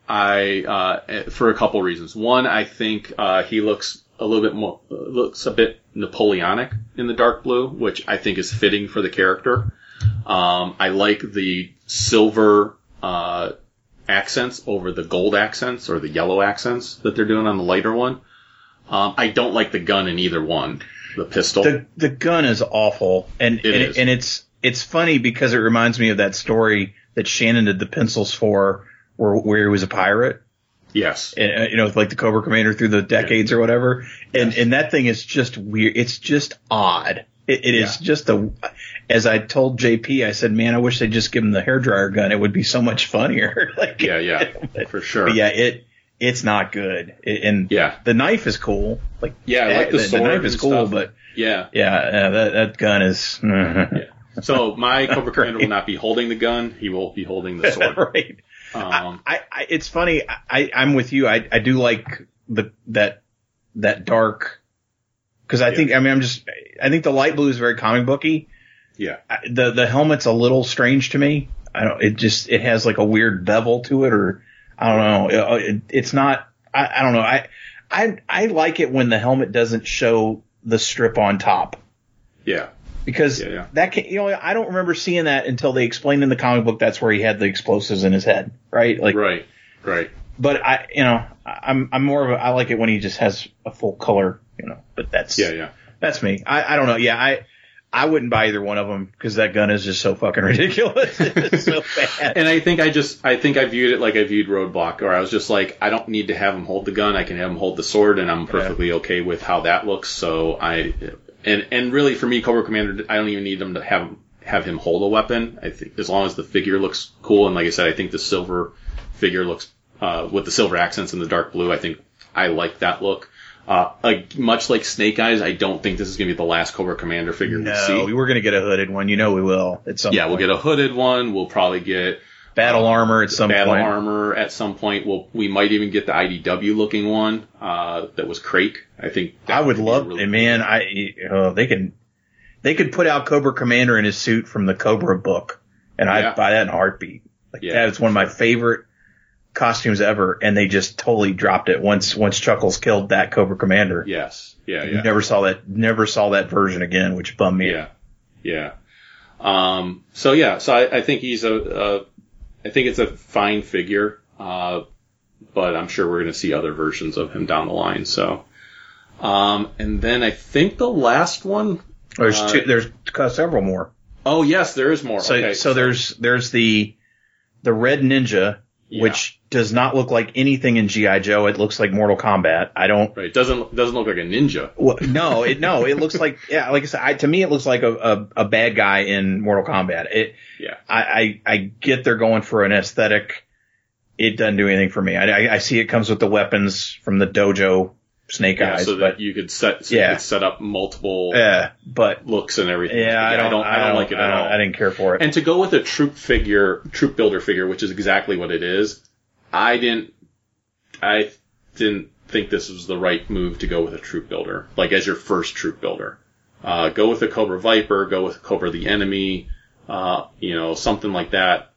I uh, for a couple reasons. One, I think uh, he looks a little bit more looks a bit Napoleonic in the dark blue, which I think is fitting for the character. Um, I like the silver uh, accents over the gold accents or the yellow accents that they're doing on the lighter one. Um, I don't like the gun in either one. The pistol. The the gun is awful, and It and, is. and it's it's funny because it reminds me of that story that Shannon did the pencils for, where where he was a pirate, yes. and, uh, you know, like the Cobra Commander through the decades or whatever, and and that thing is just weird. It's just odd. It, it is Yeah. just a. As I told JP, I said, "Man, I wish they'd just give him the hairdryer gun. It would be so much funnier." like, Yeah, yeah, but, for sure. but yeah, it it's not good. It, and Yeah. the knife is cool. Like Yeah, I like the sword knife is cool, stuff. but Yeah. yeah, uh, that that gun is So my Cobra Commander will not be holding the gun. He will be holding the sword. right. Um, I, I, it's funny. I, I'm with you. I, I do like the that that dark because I think I mean I'm just I think the light blue is very comic booky. yeah. I, the the helmet's a little strange to me. I don't. It just it has like a weird bevel to it, or I don't know. It, it, it's not. I, I don't know. I I I like it when the helmet doesn't show the strip on top Yeah. Because Yeah, yeah. that can you know I don't remember seeing that until they explained in the comic book that's where he had the explosives in his head, right? Like, Right. Right. but I you know I'm I'm more of a I like it when he just has a full color, you know. But that's Yeah. Yeah. that's me. I I don't know. Yeah, I I wouldn't buy either one of them because that gun is just so fucking ridiculous. it's so bad. And I think I just, I think I viewed it like I viewed Roadblock, or I was just like, I don't need to have him hold the gun. I can have him hold the sword, and I'm perfectly okay with how that looks. So I, and and really for me, Cobra Commander, I don't even need them to have have him hold a weapon. I think as long as the figure looks cool, and like I said, I think the silver figure looks uh, with the silver accents and the dark blue. I think I like that look. Uh, much like Snake Eyes, I don't think this is going to be the last Cobra Commander figure we No, see. we were gonna get a hooded one. You know we will at some. yeah, we'll get a hooded one. We'll probably get battle armor at some battle point. armor at some point. We'll, we might even get the IDW looking one uh, that was Krake. I think that I would love, really and man, I uh, they can they could put out Cobra Commander in his suit from the Cobra book, and I'd buy that in a heartbeat. Like Yeah. that is one of my favorite costumes ever, and they just totally dropped it once once Chuckles killed that Cobra Commander. Yes. Yeah. You Yeah. never saw that, never saw that version again, which bummed me. Yeah. Yeah. Um, so yeah, so I, I think he's a, a, I think it's a fine figure, uh, but I'm sure we're going to see other versions of him down the line. So, um, and then I think the last one, There's Uh, two, there's several more. oh yes, there is more. So okay. so there's there's the the Red Ninja, Yeah. which does not look like anything in GI Joe. It looks like Mortal Kombat. I don't right. Doesn't, doesn't look like a ninja. Well, no, it no, it looks like yeah, like I said, I, to me it looks like a, a, a bad guy in Mortal Kombat. It, Yeah. I, I I get they're going for an aesthetic. It doesn't do anything for me. I, I, I see it comes with the weapons from the dojo Snake Yeah, Eyes, so that but you could set, so Yeah. you could set up multiple yeah, but looks and everything. yeah, I don't, I don't, like it I at don't- all. I didn't care for it. And to go with a troop figure, troop builder figure, which is exactly what it is, I didn't, I didn't think this was the right move to go with a troop builder, like as your first troop builder. Uh, go with a Cobra Viper, go with Cobra the Enemy, uh, you know, something like that.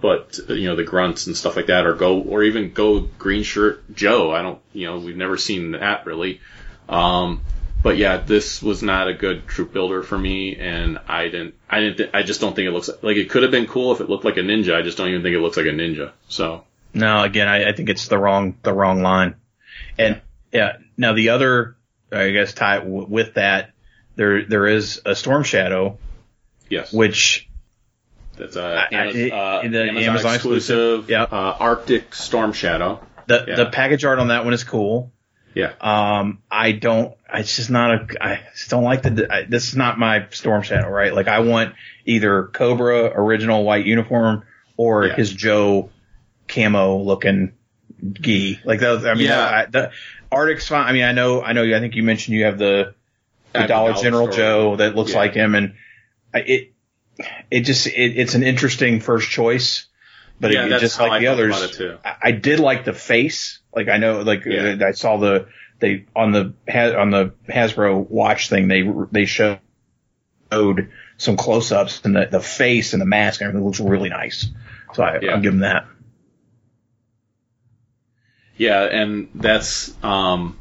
But, you know, the grunts and stuff like that, or go, or even go green shirt Joe. I don't, you know, we've never seen that really. Um, but yeah, this was not a good troop builder for me, and I didn't, I didn't, th- I just don't think it looks like it could have been cool if it looked like a ninja. I just don't even think it looks like a ninja. So No, again, I, I think it's the wrong the wrong line. And yeah, now the other, I guess, tie w- with that, there there is a Storm Shadow, yes, which that's a I- uh, the Amazon, Amazon exclusive, exclusive, yeah. uh, Arctic Storm Shadow. the Yeah. the package art on that one is cool. Yeah, Um, I don't. It's just not a. I just don't like the. I, this is not my Storm Shadow, right? Like I want either Cobra original white uniform or Yeah. his Joe camo looking gi. Like those. I mean, Yeah. I, the Arctic's fine. I mean, I know. I know. I think you mentioned you have the the Dollar Dollar General Store. Joe that looks Yeah. like him, and I, it it just it, it's an interesting first choice. But Yeah, it, just like I the others. I, I did like the face. Like I know, like Yeah. uh, I saw the they on the on the Hasbro watch thing they they showed some close ups and the the face and the mask and everything looks really nice. So I, Yeah. I'll give them that. Yeah, and that's um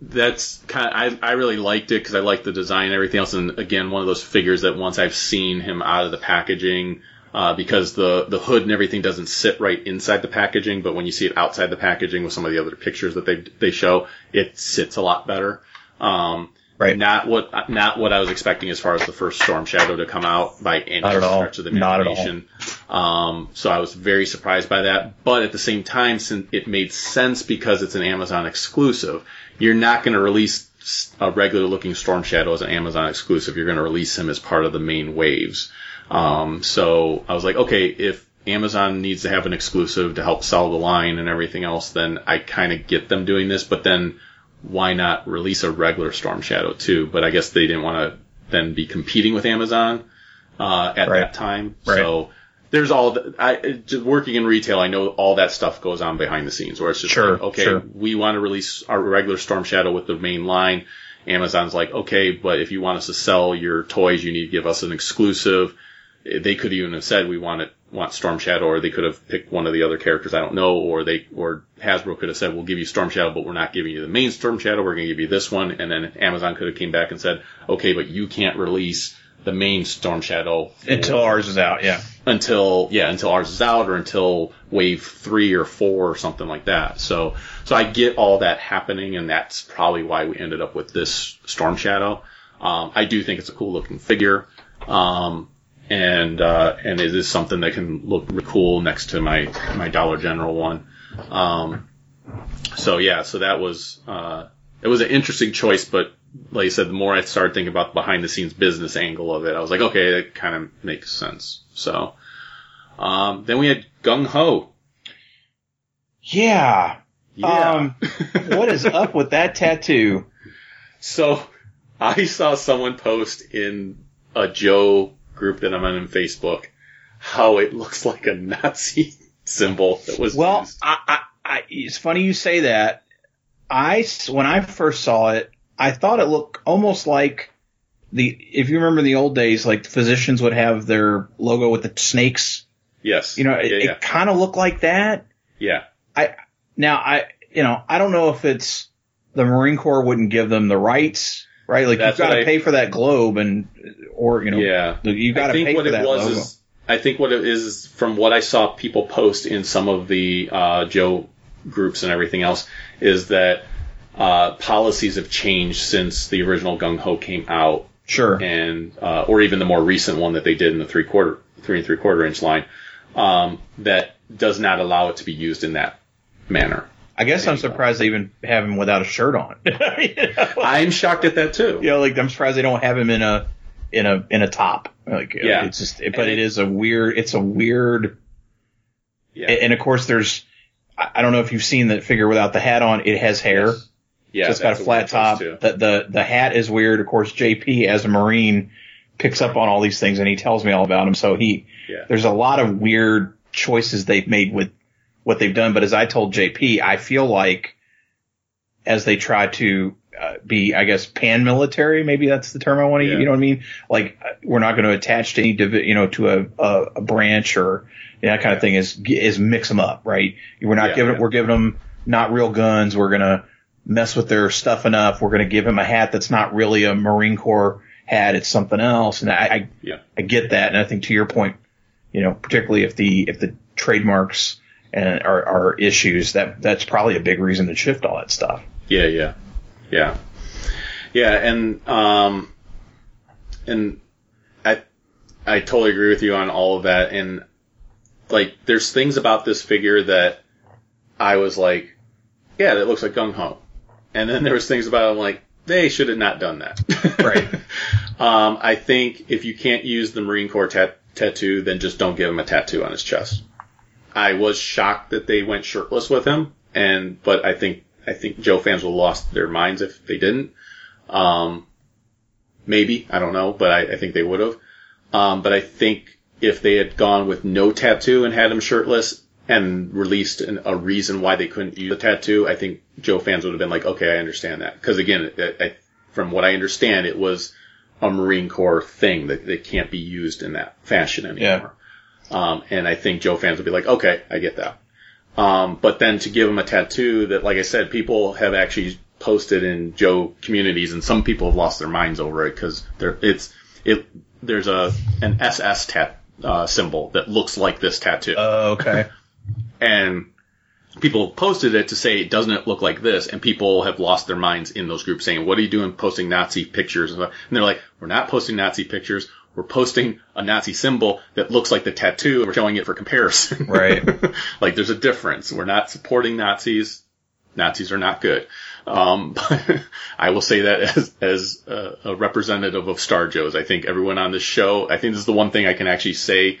that's kind. Of, I I really liked it because I liked the design and everything else. And again, one of those figures that once I've seen him out of the packaging, uh, because the the hood and everything doesn't sit right inside the packaging, but when you see it outside the packaging with some of the other pictures that they they show, it sits a lot better. Um, Right. Not what not what I was expecting as far as the first Storm Shadow to come out by any stretch of the Not at all. imagination. Um, so I was very surprised by that. But at the same time, since it made sense because it's an Amazon exclusive, you're not going to release a regular looking Storm Shadow as an Amazon exclusive. You're going to release him as part of the main waves. Um, so I was like, okay, if Amazon needs to have an exclusive to help sell the line and everything else, then I kind of get them doing this. But then why not release a regular Storm Shadow too? But I guess they didn't want to then be competing with Amazon uh, at Right. that time. Right. So there's all the, I just working in retail. I know all that stuff goes on behind the scenes where it's just Sure, like, okay, sure. we want to release our regular Storm Shadow with the main line. Amazon's like, okay, but if you want us to sell your toys, you need to give us an exclusive. They could even have said we want it, want Storm Shadow, or they could have picked one of the other characters. I don't know, or they, or Hasbro could have said, we'll give you Storm Shadow, but we're not giving you the main Storm Shadow. We're going to give you this one. And then Amazon could have came back and said, okay, but you can't release the main Storm Shadow for- Until ours is out, yeah. until yeah until ours is out or until wave three or four or something like that. So so i get all that happening and that's probably why we ended up with this storm shadow. Um, i do think it's a cool looking figure. Um, and uh, and it is something that can look really cool next to my my dollar general one. Um, so yeah so that was uh, it was an interesting choice but like you said, the more I started thinking about the behind the scenes business angle of it, I was like, okay, that kind of makes sense. So, um, then we had Gung Ho. Yeah. Yeah. Um, what is up with that tattoo? so I saw someone post in a Joe group that I'm on in on Facebook how it looks like a Nazi symbol that was Well. I, I, I, it's funny you say that. I when I first saw it, I thought it looked almost like the if you remember in the old days, like the physicians would have their logo with the snakes. Yes. You know, it, yeah, yeah. it kind of looked like that. yeah. I now I you know I don't know if it's the Marine Corps wouldn't give them the rights, right? Like That's you've got to pay for that globe and or you know Yeah. you got to pay what for it that was logo. is I think what it is from what I saw people post in some of the uh, Joe groups and everything else is that uh, policies have changed since the original Gung Ho came out, sure. and uh, or even the more recent one that they did in the three quarter three and three quarter inch line um, that does not allow it to be used in that manner. I guess I'm surprised they even have him without a shirt on. you, know? I'm shocked at that too. You know, like I'm surprised they don't have him in a in a in a top. Like Yeah. it's just but it is a weird it's a weird Yeah. and, and of course there's I I don't know if you've seen that figure without the hat on. It has hair. Yes. Yeah, so it's got a flat top. The, the the hat is weird. Of course, JP as a Marine picks up on all these things and he tells me all about them. So he Yeah. there's a lot of weird choices they've made with what they've done. But as I told JP, I feel like as they try to uh, be, I guess, pan military, maybe that's the term I want to Yeah. use. You know what I mean? Like uh, we're not going to attach to any, divi- you know, to a, a, a branch or you know, that kind of thing is, is mix them up, right? We're not Yeah, giving, yeah. we're giving them not real guns. We're going to mess with their stuff enough. We're going to give him a hat that's not really a Marine Corps hat. It's something else. And I, I, Yeah. I get that. And I think to your point, you know, particularly if the, if the trademarks and are, are issues, that, that's probably a big reason to shift all that stuff. Yeah, yeah, yeah, yeah, and um, and I I totally agree with you on all of that. And like, there's things about this figure that I was like, yeah, that looks like Gung Ho. And then there was things about it I'm like, they should have not done that. Right. um, I think if you can't use the Marine Corps tat- tattoo, then just don't give him a tattoo on his chest. I was shocked that they went shirtless with him, and but I think I think Joe fans will lost their minds if they didn't. Um, maybe I don't know, but I, I think they would have. Um, but I think if they had gone with no tattoo and had him shirtless and released an, a reason why they couldn't use the tattoo, I think Joe fans would have been like, okay, I understand that. Because again, I, I, from what I understand, it was a Marine Corps thing that, that can't be used in that fashion anymore. Um, and I think Joe fans would be like, okay, I get that. Um, but then to give him a tattoo that, like I said, people have actually posted in Joe communities, and some people have lost their minds over it because there it's it there's a an SS tat uh, symbol that looks like this tattoo, Oh, okay. And people posted it to say doesn't it look like this, and people have lost their minds in those groups saying, "What are you doing posting Nazi pictures?" And they're like, "We're not posting Nazi pictures." We're posting a Nazi symbol that looks like the tattoo. and We're showing it for comparison. Right. like there's a difference. We're not supporting Nazis. Nazis are not good. Um, but I will say that as as a, a representative of Star Joe's, I think everyone on this show, I think this is the one thing I can actually say.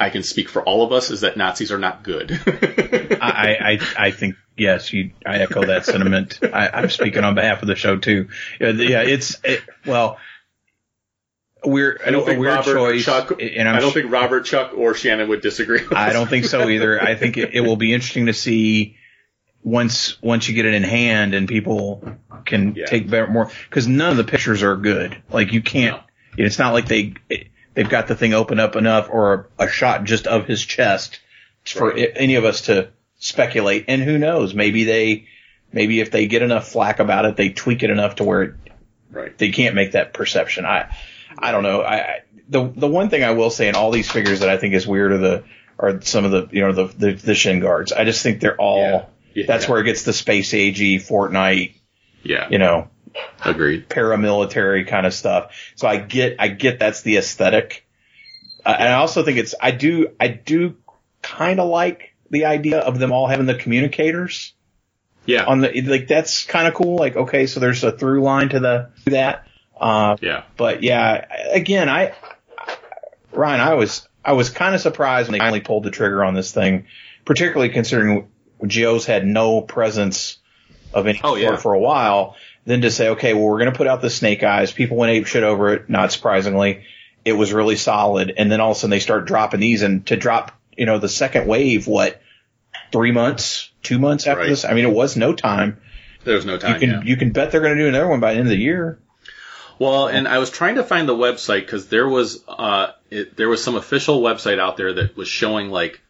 I can speak for all of us is that Nazis are not good. I, I, I think yes, you. I echo that sentiment. I, I'm speaking on behalf of the show too. Uh, yeah, yeah it's it, well, we're I don't think weird Robert choice, Chuck. and I'm I don't think Robert Chuck or Shannon would disagree. with I don't think so either. I think it, it will be interesting to see once once you get it in hand and people can Yeah. take better more because none of the pictures are good. Like you can't. No. It's not like they they've got the thing open up enough or a, a shot just of his chest for Right. any of us to speculate. And who knows? Maybe they maybe if they get enough flack about it, they tweak it enough to where it Right. they can't make that perception. I, I don't know. I, I the the one thing I will say in all these figures that I think is weird are the are some of the you know the the, the shin guards. I just think they're all. Yeah. Yeah. That's where it gets the space agey Fortnite, Yeah. you know, Agreed. paramilitary kind of stuff. So I get I get that's the aesthetic, uh, and I also think it's I do I do kind of like the idea of them all having the communicators Yeah. on the like that's kind of cool. Like okay, so there's a through line to the to that. Uh, yeah. but yeah, again, I Ryan, I was I was kind of surprised when they finally pulled the trigger on this thing, particularly considering Joe's had no presence of any Oh, yeah. sort for a while. Then to say, okay, well, we're going to put out the Snake Eyes. People went ape shit over it. Not surprisingly, it was really solid. And then all of a sudden they start dropping these, and to drop, you know, the second wave, what three months, two months after Right. this? I mean, it was no time. There's no time. You can yeah. you can bet they're going to do another one by the end of the year. Well, and I was trying to find the website because there was uh, it, there was some official website out there that was showing like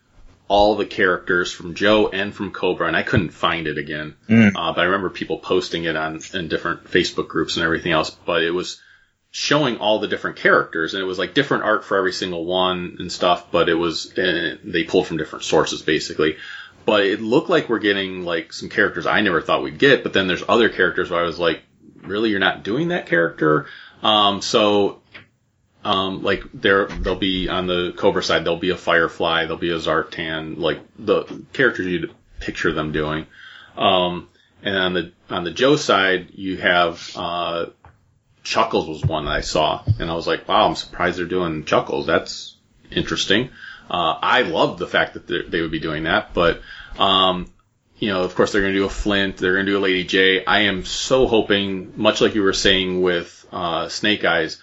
all the characters from Joe and from Cobra, and I couldn't find it again. Mm. Uh, but I remember people posting it on in different Facebook groups and everything else. But it was showing all the different characters, and it was like different art for every single one and stuff. But it was uh, they pulled from different sources basically. But it looked like we're getting like some characters I never thought we'd get. But then there's other characters where I was like, really, you're not doing that character. Um, so, um, like there, there'll be on the Cobra side, there'll be a Firefly, there'll be a Zartan, like the characters you'd picture them doing. Um, and on the on the Joe side, you have uh, Chuckles was one that I saw, and I was like, wow, I'm surprised they're doing Chuckles. That's interesting. Uh, I love the fact that they would be doing that, but um, you know, of course, they're going to do a Flint, they're going to do a Lady Jaye. I am so hoping, much like you were saying with uh, Snake Eyes,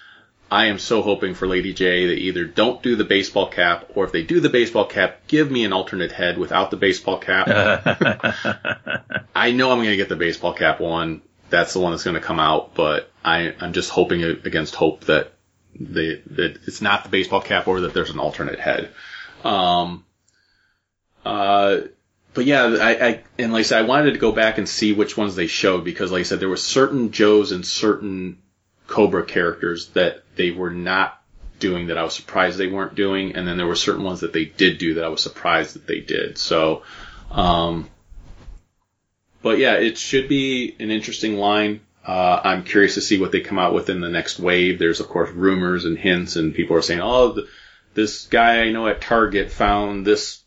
I am so hoping for Lady Jaye that either don't do the baseball cap, or if they do the baseball cap, give me an alternate head without the baseball cap. I know I'm going to get the baseball cap one. That's the one that's going to come out, but I, I'm just hoping against hope that that it's not the baseball cap or that there's an alternate head. Um, uh, but yeah, I, I and like I said, I wanted to go back and see which ones they showed because, like I said, there were certain Joes and certain Cobra characters that they were not doing that I was surprised they weren't doing, and then there were certain ones that they did do that I was surprised that they did. So, um, but yeah, it should be an interesting line. Uh, I'm curious to see what they come out with in the next wave. There's of course rumors and hints, and people are saying, "Oh, th this guy I know at Target found this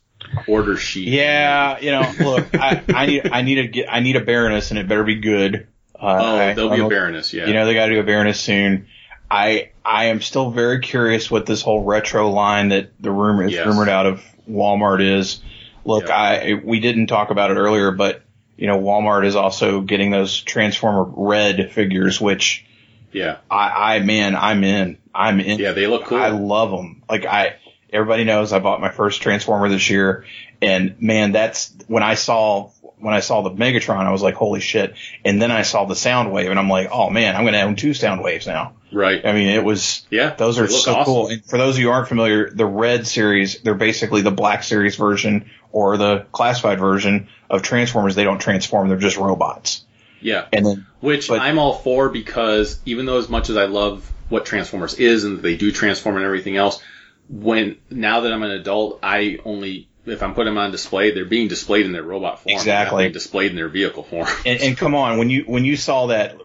order sheet." Yeah, you know, look, I, I need I need get I need a Baroness and it better be good. Uh, Oh, there'll be a Baroness. Yeah. You know, they got to do a Baroness soon. I I am still very curious what this whole retro line that the rumor is Yes. rumored out of Walmart is. Look, Yeah. I we didn't talk about it earlier, but you know, Walmart is also getting those Transformer Red figures, which yeah. I, I man, I'm in. I'm in. Yeah, they look cool. I love them. Like I, everybody knows I bought my first Transformer this year, and man, that's when I saw when I saw the Megatron, I was like, holy shit! And then I saw the Soundwave, and I'm like, oh man, I'm gonna own two Soundwaves now. Right. I mean, it was Yeah. those are so awesome. cool. And for those of you who aren't familiar, the Red series, they're basically the Black series version or the classified version of Transformers. They don't transform; they're just robots. Yeah. And then Which But- I'm all for because even though as much as I love what Transformers is and they do transform and everything else, when now that I'm an adult, I only if I'm putting them on display, they're being displayed in their robot form. They're Exactly. being displayed in their vehicle form. and, and come on, when you when you saw that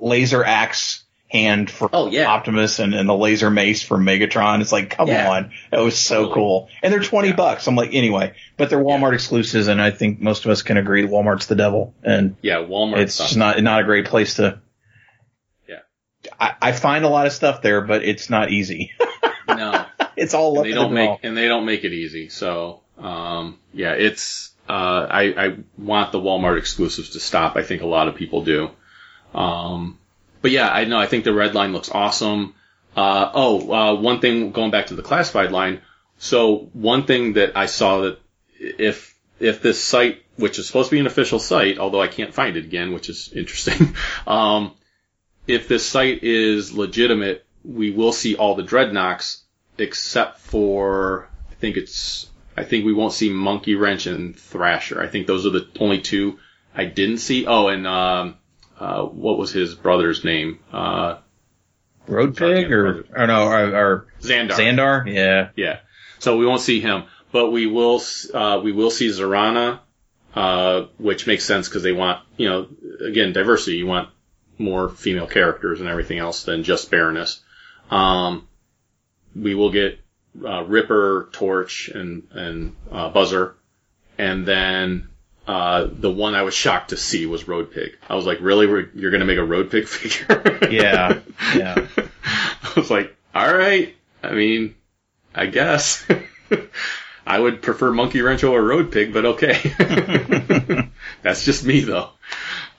laser axe hand for Oh, yeah. Optimus and, and the laser mace for Megatron, it's like, come Yeah. on, that was so Totally. cool. And they're twenty Yeah. bucks. I'm like, anyway, but they're Walmart exclusives, and I think most of us can agree Walmart's the devil, and yeah, Walmart. it's not not a great place to. Yeah. I, I find a lot of stuff there, but it's not easy. no. It's all and up they don't the make and they don't make it easy. So um, yeah, it's uh, I, I want the Walmart exclusives to stop. I think a lot of people do. Um, but yeah, I know. I think the red line looks awesome. Uh, oh, uh, one thing going back to the classified line. So one thing that I saw that if if this site, which is supposed to be an official site, although I can't find it again, which is interesting, um, if this site is legitimate, we will see all the dreadnoks except for I think it's I think we won't see Monkey Wrench and Thrasher. I think those are the only two I didn't see. Oh, and um, uh, what was his brother's name? Uh, Road Pig or, or no, or, or Zandar. Zandar? Yeah. Yeah. So we won't see him, but we will s- uh, we will see Zarana, uh, which makes sense because they want you know again diversity. You want more female characters and everything else than just Baroness. Um, we will get uh, Ripper, Torch, and and uh, Buzzer, and then uh, the one I was shocked to see was Road Pig. I was like, really, We're- you're going to make a Road Pig figure? Yeah. Yeah. I was like, all right. I mean, I guess. I would prefer Monkey Wrench over Road Pig, but okay. That's just me though.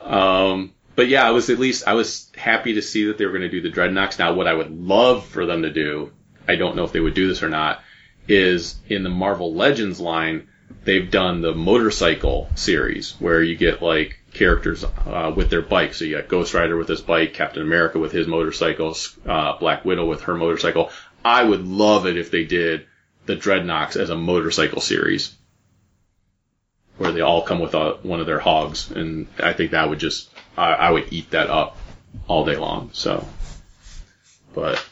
Um, but yeah, I was at least, I was happy to see that they were going to do the Dreadnoks. Now, what I would love for them to do, I don't know if they would do this or not, is in the Marvel Legends line, they've done the motorcycle series where you get like characters uh, with their bikes. So you got Ghost Rider with his bike, Captain America with his motorcycles, uh, Black Widow with her motorcycle. I would love it if they did the Dreadnoks as a motorcycle series where they all come with a, one of their hogs, and I think that would just I, I would eat that up all day long. So, but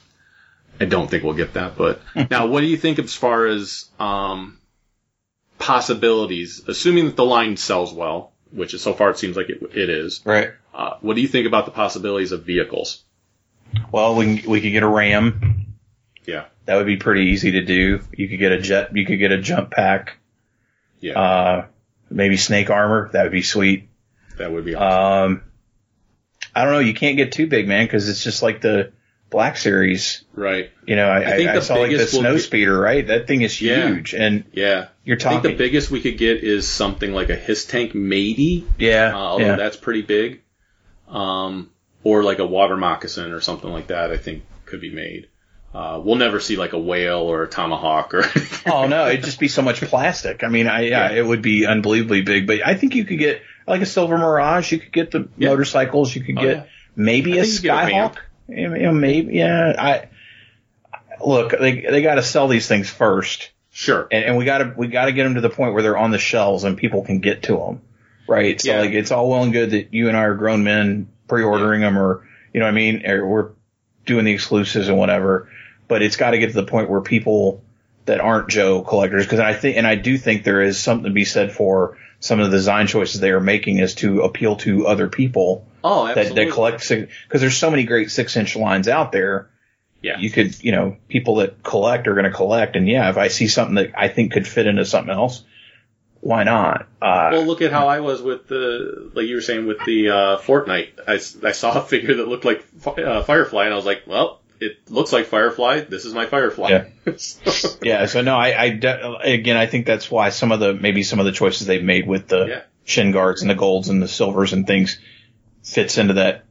I don't think we'll get that. But now, what do you think as far as um, possibilities? Assuming that the line sells well, which is so far it seems like it, it is. Right. Uh, what do you think about the possibilities of vehicles? Well, we we could get a Ram. Yeah, That would be pretty easy to do. You could get a jet. You could get a jump pack. yeah, Uh, maybe snake armor. That would be sweet. that would be awesome. Um, I don't know. You can't get too big, man, because it's just like the Black Series. right. You know, I, I I, think I the saw like the snow get- speeder, right? That thing is Yeah. huge, and Yeah. you're talking. I think the biggest we could get is something like a HISS tank, maybe. yeah, uh, although yeah. that's pretty big. Um, or like a water moccasin or something like that. I think could be made. Uh, we'll never see like a whale or a tomahawk or. Oh no, it'd just be so much plastic. I mean, I yeah, Yeah. it would be unbelievably big. But I think you could get like a Silver Mirage. You could get the Yeah. motorcycles. You could Oh, get maybe I a Skyhawk. You know, maybe yeah. I look. They they got to sell these things first, sure. and, and we got to we got to get them to the point where they're on the shelves and people can get to them. Right. So Yeah. like it's all well and good that you and I are grown men pre-ordering them, or you know what I mean, or we're doing the exclusives and whatever. But it's got to get to the point where people that aren't Joe collectors, because I think, and I do think there is something to be said for some of the design choices they are making is to appeal to other people Oh, absolutely. that collect because there's so many great six inch lines out there. Yeah. You could, you know, people that collect are going to collect. And yeah, if I see something that I think could fit into something else, why not? Uh, Well, look at how I was with the, like you were saying, with the uh, Fortnite. I saw a figure that looked like uh, Firefly, and I was like, well, it looks like Firefly. This is my Firefly. Yeah. So- yeah. So no, I, I, de- again, I think that's why some of the, maybe some of the choices they've made with the Yeah. shin guards and the golds and the silvers and things fits into that.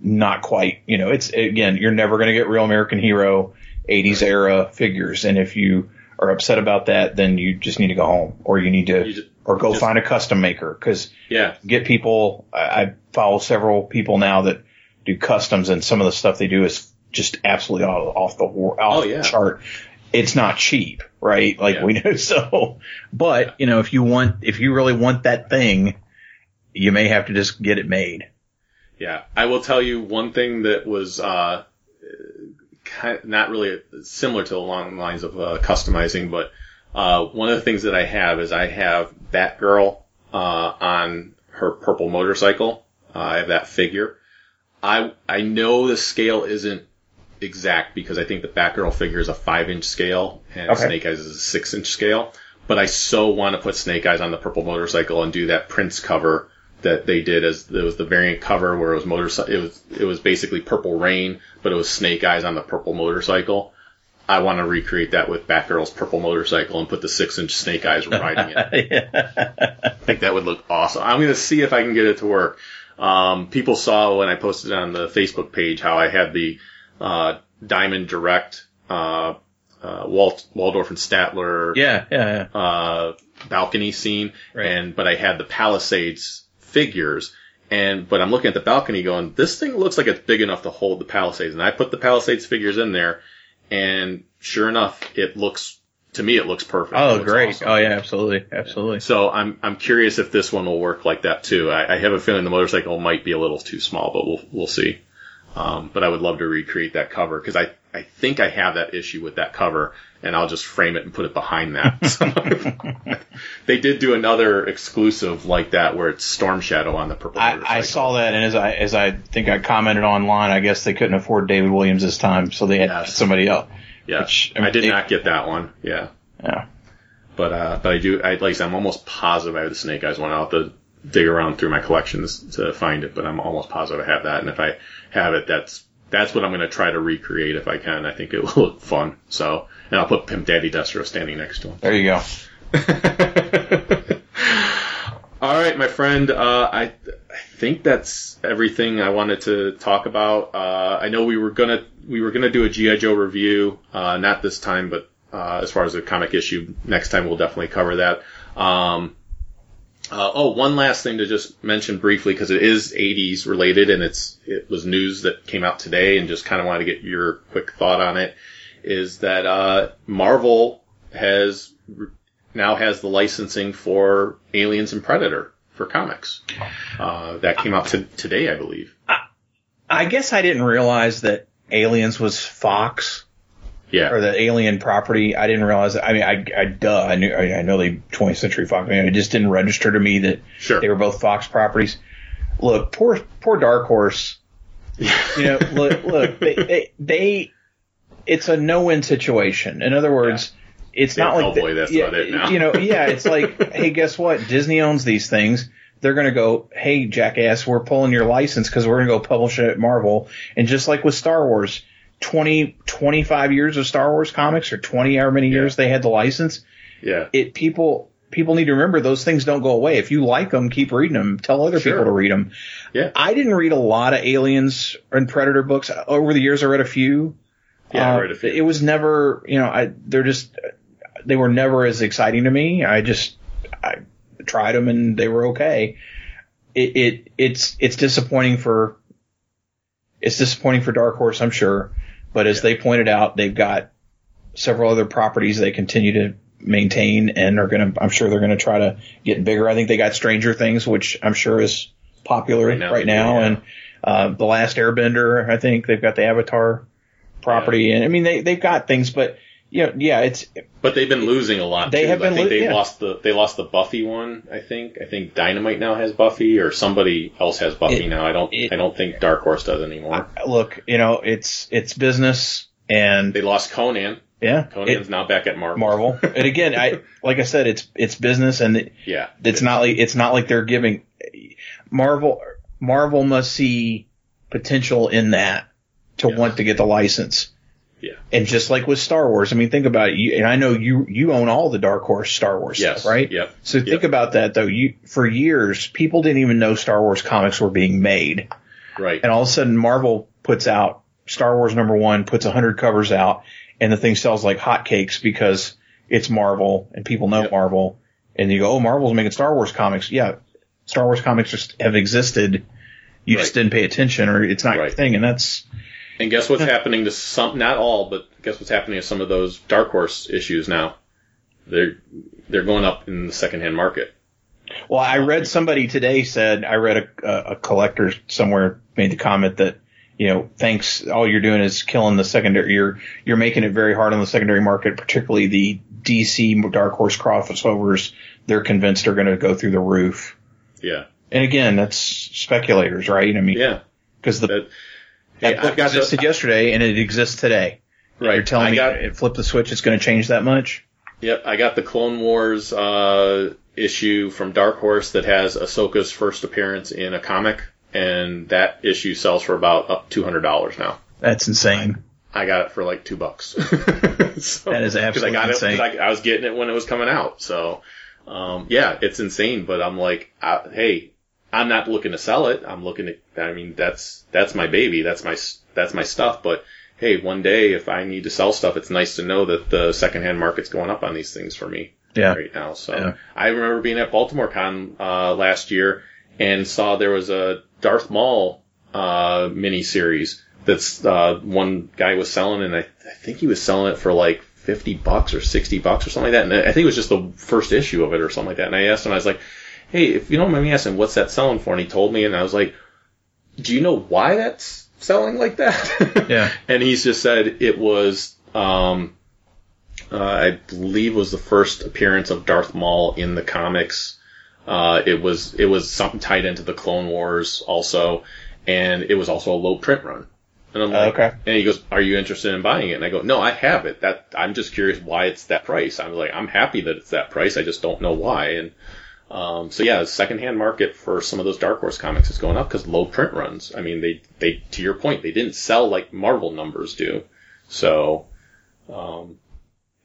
Not quite, you know, it's again, you're never going to get real American hero 80s era figures. And if you are upset about that, then you just need to go home or you need to, You ju- or go just- find a custom maker because yeah. get people. I, I follow several people now that do customs, and some of the stuff they do is just absolutely off, off the war- off Oh, yeah. the chart. It's not cheap, right? Like Yeah. we know. So, but you know, if you want, if you really want that thing, you may have to just get it made. Yeah, I will tell you one thing that was uh, kind not really similar to along the lines of uh, customizing, but uh, one of the things that I have is I have Batgirl uh, on her purple motorcycle. Uh, I have that figure. I I know the scale isn't exact because I think the Batgirl figure is a five inch scale and Okay. Snake Eyes is a six inch scale. But I so want to put Snake Eyes on the purple motorcycle and do that Prince cover that they did as it was the variant cover where it was motorcycle. It was it was basically Purple Rain, but it was Snake Eyes on the purple motorcycle. I want to recreate that with Batgirl's purple motorcycle and put the six inch Snake Eyes riding it. I think that would look awesome. I'm going to see if I can get it to work. Um, people saw when I posted on the Facebook page how I had the uh, Diamond Direct uh, uh, Walt Waldorf and Statler Yeah, yeah, yeah. uh, balcony scene, Right. and but I had the Palisades figures, and but I'm looking at the balcony going, this thing looks like it's big enough to hold the Palisades, and I put the Palisades figures in there, and sure enough, it looks to me it looks perfect. Oh, looks great. awesome. Oh, yeah, absolutely, absolutely. So I'm I'm curious if this one will work like that too. I, I have a feeling the motorcycle might be a little too small, but we'll we'll see. Um, but I would love to recreate that cover because I I think I have that issue with that cover, and I'll just frame it and put it behind that. They did do another exclusive like that where it's Storm Shadow on the purple. I, I saw that, and as I as I think I commented online, I guess they couldn't afford David Williams this time, so they had Yes. somebody else. Yeah, which, I I, did they- not get that one. Yeah, Yeah. but uh, but I do. I like I said, I'm almost positive I have the Snake Eyes one. I'll have to dig around through my collections to find it, but I'm almost positive I have that. And if I have it, that's that's what I'm going to try to recreate if I can. I think it will look fun. So, and I'll put Pimp Daddy Destro standing next to him. There you go. All right, my friend. Uh, I I think that's everything I wanted to talk about. Uh, I know we were gonna we were gonna do a GI Joe review, uh, not this time, but uh, as far as the comic issue, next time we'll definitely cover that. Um, uh, oh, one last thing to just mention briefly because it is 80s related and it's it was news that came out today and just kind of wanted to get your quick thought on it. Is that uh, Marvel has now has the licensing for Aliens and Predator for comics. Uh, that came out to, today, I believe. I guess I didn't realize that Aliens was Fox Yeah. or the Alien property. I didn't realize that. I mean, I, I duh, I knew, I, I know they 20th Century Fox. I mean, it just didn't register to me that Sure. they were both Fox properties. Look, poor, poor Dark Horse. You know, look, look, they, they, they, it's a no-win situation. In other words, it's not Yeah, like, Hellboy, that's yeah, it now. you know, yeah, it's like, hey, guess what? Disney owns these things. They're going to go, hey, jackass, we're pulling your license because we're going to go publish it at Marvel. And just like with Star Wars, 20, 25 years of Star Wars comics or 20 however many years they had the license, Yeah. it people people need to remember those things don't go away. If you like them, keep reading them. Tell other Sure. people to read them. Yeah. I didn't read a lot of Aliens and Predator books over the years. I read a few. Yeah, I Uh, read a few. It was never, you know, I they're just they were never as exciting to me. I just I tried them and they were okay. It, it it's it's disappointing for it's disappointing for Dark Horse, I'm sure. But as they pointed out, they've got several other properties they continue to maintain and are going to, I'm sure they're going to try to get bigger. I think they got Stranger Things, which I'm sure is popular Right right now now. do, yeah. And, uh, The Last Airbender, I think they've got the Avatar property. And I mean, they, they've got things, but you know, yeah, it's, But they've been losing a lot. They too. have I been think lo- they yeah. lost the they lost the Buffy one. I think. I think Dynamite now has Buffy, or somebody else has Buffy It- now. I don't. it- I don't think Dark Horse does anymore. look, you know, it's, it's business and they lost Conan. yeah, Conan's it, now back at Marvel. Marvel. and again, I, like I said, it's, it's business and it, Yeah. It's not like it's not like they're giving Marvel. Marvel must see potential in that to Yes. want to get the license. Yeah. And just like with Star Wars, I mean, think about it. You, and I know you you own all the Dark Horse Star Wars Yes. stuff, right? Yep. So think Yep. about that though. You for years, people didn't even know Star Wars comics were being made, Right. and all of a sudden, Marvel puts out Star Wars number one, puts a hundred covers out, and the thing sells like hotcakes because it's Marvel and people know Yep. Marvel. And you go, oh, Marvel's making Star Wars comics. Yeah, Star Wars comics just have existed. You just didn't pay attention, or it's not your thing, and that's And guess what's happening to some, not all, but guess what's happening to some of those Dark Horse issues now? They're, they're going up in the secondhand market. Well, I read somebody today said I read a, a, collector somewhere made the comment that you know thanks all you're doing is killing the secondary you're you're making it very hard on the secondary market, particularly the DC Dark Horse crossovers. They're convinced are going to go through the roof. Yeah. And again, that's speculators, right? I mean, Yeah. because the That, that book I've got the- existed yesterday and it exists today. right. You're telling I me got, it flip the switch, it's going to change that much? Yep, I got the Clone Wars uh, issue from Dark Horse that has Ahsoka's first appearance in a comic, and that issue sells for about up two hundred dollars now. That's insane. I got it for like two bucks. so, That is 'cause I absolutely got insane. it I, got it. I was getting it when it was coming out. So, um, yeah, it's insane. But I'm like, I, hey, I'm not looking to sell it. I'm looking to. I mean, that's that's my baby. That's my that's my stuff. But hey, one day if I need to sell stuff, it's nice to know that the secondhand market's going up on these things for me Yeah. right now. So Yeah. I remember being at Baltimore Con uh, last year and saw there was a Darth Maul uh, mini series that's uh, one guy was selling, and I, I think he was selling it for like fifty bucks or sixty bucks or something like that. And I think it was just the first issue of it or something like that. And I asked him, I was like, "Hey, if you don't mind me asking, what's that selling for?" And he told me, and I was like, "Do you know why that's selling like that?" Yeah. and he's just said it was um, uh, I believe was the first appearance of Darth Maul in the comics. Uh, it was it was something tied into the Clone Wars also, and it was also a low print run. And I'm like, Okay. and he goes, "Are you interested in buying it?" And I go, "No, I have it. That I'm just curious why it's that price." I'm like, "I'm happy that it's that price. I just don't know why." And um, so yeah, the secondhand market for some of those Dark Horse comics is going up because low print runs. I mean, they they to your point, they didn't sell like Marvel numbers do. So, um,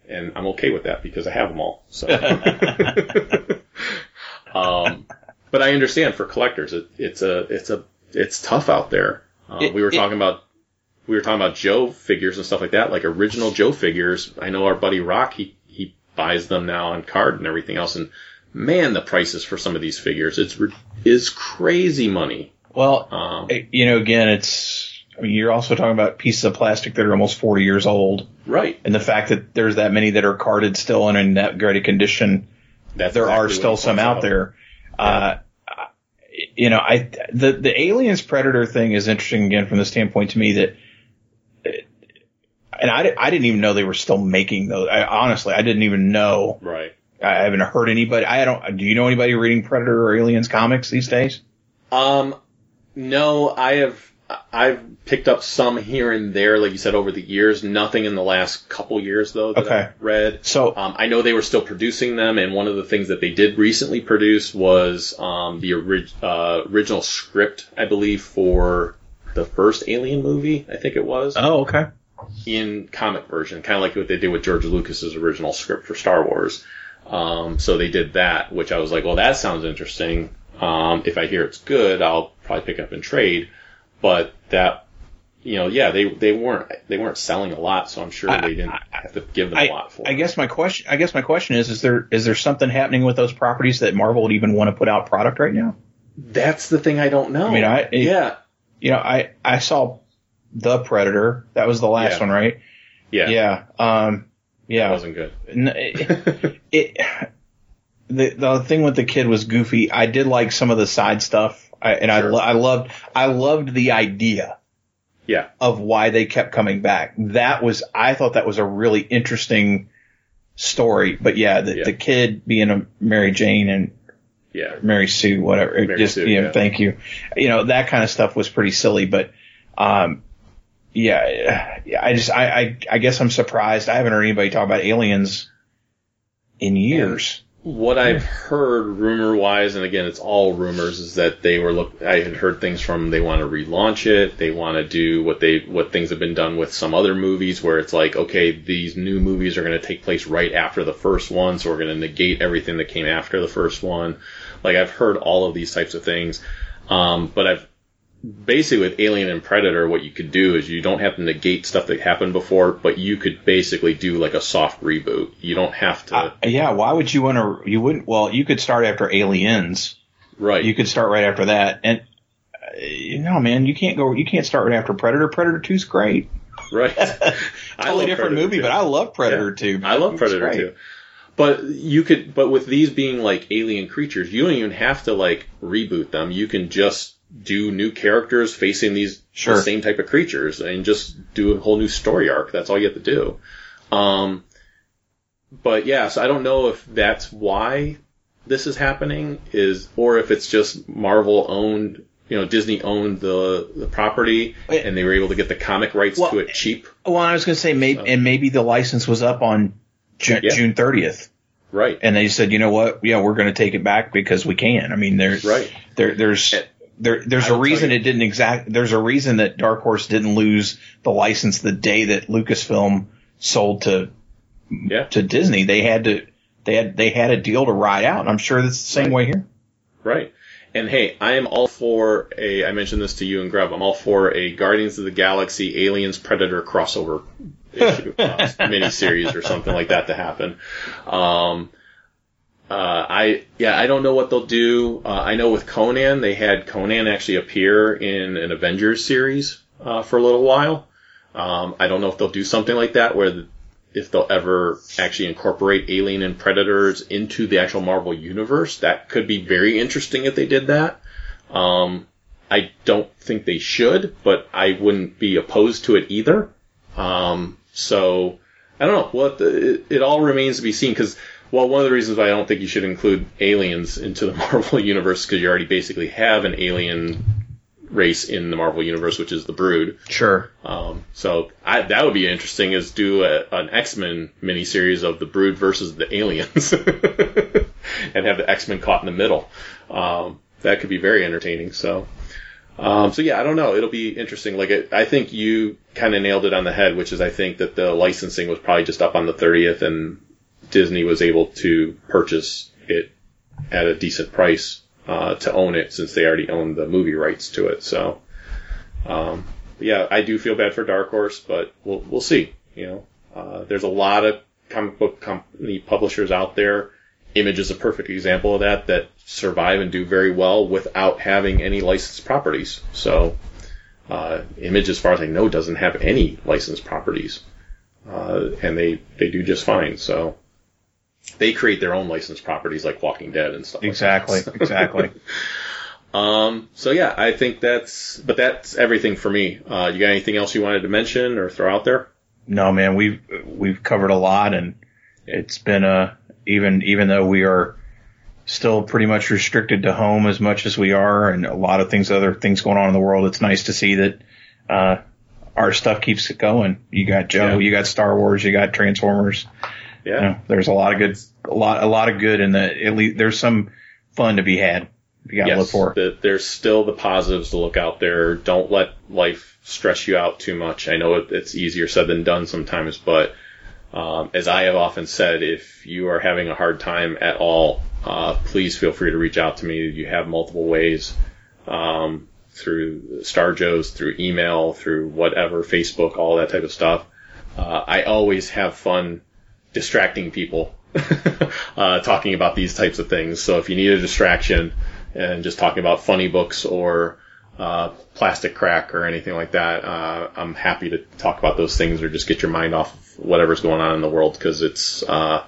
and I'm okay with that because I have them all. So, um, but I understand for collectors, it, it's a it's a it's tough out there. Uh, It- we were it- talking about we were talking about Joe figures and stuff like that, like original Joe figures. I know our buddy Rock he he buys them now on card and everything else, and man, the prices for some of these figures it's is crazy money. Well, Um, you know, again, it's, I mean, you're also talking about pieces of plastic that are almost 40 years old. right. And the fact that there's that many that are carded still and in that great condition, That's there are still some points out there. Uh, you know, I, the, the aliens predator thing is interesting again from the standpoint to me that, and I, I didn't even know they were still making those. I, honestly, I didn't even know. Right. I haven't heard anybody. I don't. Do you know anybody reading Predator or Aliens comics these days? Um, no, I have. I've picked up some here and there, like you said, over the years. Nothing in the last couple years, though, that Okay. I've read. So Um, I know they were still producing them, and one of the things that they did recently produce was um, the orig- uh, original script, I believe, for the first Alien movie. I think it was Oh, okay. in comic version, kind of like what they did with George Lucas's original script for Star Wars. Um, so they did that, which I was like, well, that sounds interesting. Um, if I hear it's good, I'll probably pick up and trade. But that, you know, yeah, they they weren't they weren't selling a lot, so I'm sure I- they didn't have to give them I, a lot for. I it. guess my question. I guess my question is: Is there is there something happening with those properties that Marvel would even want to put out product right now? that's the thing I don't know. I mean, I- yeah, You know, I I saw the Predator. That was the last Yeah. one, right? yeah, Yeah. Um. Yeah. wasn't good. It, it the the thing with the kid was goofy. I did like some of the side stuff, I, and I Sure. lo- I loved I loved the idea Yeah, of why they kept coming back. That was I thought that was a really interesting story. But yeah, the, Yeah. the kid being a Mary Jane and yeah, Mary Sue, whatever. It Mary just Sue, you know, yeah. thank you. You know that kind of stuff was pretty silly, but um, yeah, I just I, I I guess I'm surprised. I haven't heard anybody talk about aliens in years. what I've heard rumor wise, and again, it's all rumors, is that they were look. I had heard things from they want to relaunch it. They want to do what they what things have been done with some other movies, where it's like, okay, these new movies are going to take place right after the first one, so we're going to negate everything that came after the first one. Like I've heard all of these types of things, um, but I've basically with Alien and Predator, what you could do is you don't have to negate stuff that happened before, but you could basically do like a soft reboot. You don't have to. Uh, yeah, why would you want to? You wouldn't. Well, you could start after Aliens. right. You could start right after that, and uh, you know, man, you can't go. You can't start right after Predator. Predator Two's great. Right. I Totally different Predator movie, but I love Predator Yeah. Two. I love Predator great. too. But you could, but with these being like alien creatures, you don't even have to like reboot them. You can just do new characters facing these Sure. the same type of creatures and just do a whole new story arc. That's all you have to do. Um, but yeah, so I don't know if that's why this is happening is, or if it's just Marvel owned, you know, Disney owned the, the property and they were able to get the comic rights Well, to it cheap. Well, I was going to say maybe, and maybe the license was up on Ju- Yeah. June 30th, Right. and they said, you know what? Yeah, we're going to take it back because we can. I mean, there's Right. there, there's there, there's I a reason it didn't exact. There's a reason that Dark Horse didn't lose the license the day that Lucasfilm sold to Yeah. to Disney. They had to they had they had a deal to ride out. And I'm sure that's the same way here. Right. And hey, I am all for a, I mentioned this to you and Grub, I'm all for a Guardians of the Galaxy Aliens Predator crossover issue, uh, miniseries or something like that to happen. Um, uh, I, yeah, I don't know what they'll do. Uh, I know with Conan, they had Conan actually appear in an Avengers series, uh, for a little while. Um, I don't know if they'll do something like that where the, if they'll ever actually incorporate Alien and Predators into the actual Marvel universe. That could be very interesting if they did that. Um, I don't think they should, but I wouldn't be opposed to it either. Um, so I don't know. What the, it, it all remains to be seen because. Well, one of the reasons why I don't think you should include aliens into the Marvel universe because you already basically have an alien race in the Marvel universe, which is the Brood. Sure. Um, so I, that would be interesting is do a, an X-Men miniseries of the Brood versus the aliens and have the X-Men caught in the middle. Um, that could be very entertaining. So, um, so yeah, I don't know. It'll be interesting. Like it, I think you kind of nailed it on the head, which is I think that the licensing was probably just up on the 30th and Disney was able to purchase it at a decent price, uh, to own it since they already owned the movie rights to it. So, um, yeah, I do feel bad for Dark Horse, but we'll we'll see. You know, uh, there's a lot of comic book company publishers out there. Image is a perfect example of that that survive and do very well without having any licensed properties. So, uh, Image, as far as I know, doesn't have any licensed properties, uh, and they they do just fine. So. They create their own licensed properties like Walking Dead and stuff. like. Exactly. Exactly. Um, so yeah, I think that's, but that's everything for me. Uh, you got anything else you wanted to mention or throw out there? no, man, we've we've covered a lot, and it's been a even even though we are still pretty much restricted to home as much as we are, and a lot of things, other things going on in the world. It's nice to see that uh, our stuff keeps it going. You got Joe, Yeah. you got Star Wars, you got Transformers. Yeah. You know, there's a lot of good, a lot, a lot of good in the. At least there's some fun to be had. You got to look for. the- there's still the positives to look out there. Don't let life stress you out too much. I know it, it's easier said than done sometimes, but um, as I have often said, if you are having a hard time at all, uh, please feel free to reach out to me. You have multiple ways um, through Star Joe's, through email, through whatever, Facebook, all that type of stuff. Uh, I always have fun distracting people uh, talking about these types of things. So if you need a distraction and just talking about funny books or uh, plastic crack or anything like that, uh, I'm happy to talk about those things or just get your mind off of whatever's going on in the world because it's uh,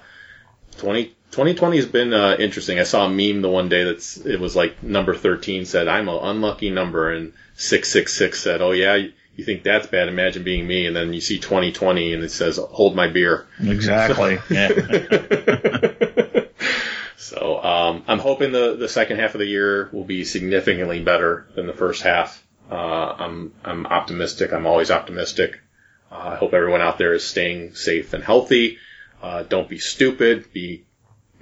20, 2020 has been uh, interesting. I saw a meme the one day that's it was like number 13 said I'm an unlucky number and 666 said oh yeah you think that's bad imagine being me and then you see 2020 and it says hold my beer Exactly. Yeah. so um, I'm hoping the the second half of the year will be significantly better than the first half. Uh, I'm I'm optimistic. I'm always optimistic. Uh, I hope everyone out there is staying safe and healthy. Uh, don't be stupid. Be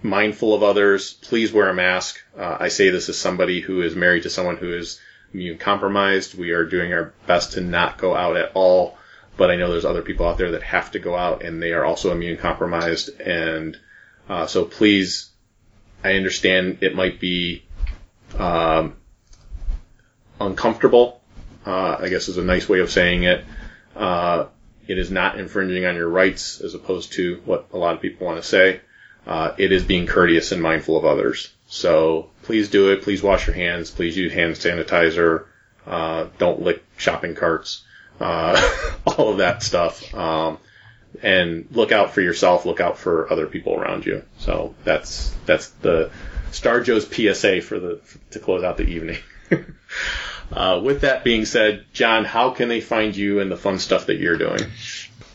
mindful of others. Please wear a mask. Uh, I say this as somebody who is married to someone who is immune compromised. We are doing our best to not go out at all. But I know there's other people out there that have to go out and they are also immune compromised. And uh, so please I understand it might be um, uncomfortable. Uh, I guess is a nice way of saying it. Uh, it is not infringing on your rights, as opposed to what a lot of people want to say. Uh, it is being courteous and mindful of others. So please do it. Please wash your hands. Please use hand sanitizer. Uh, don't lick shopping carts. Uh, all of that stuff. Um, and look out for yourself, look out for other people around you. So that's that's the Star Joe's PSA for the to close out the evening. uh, with that being said, John, how can they find you and the fun stuff that you're doing?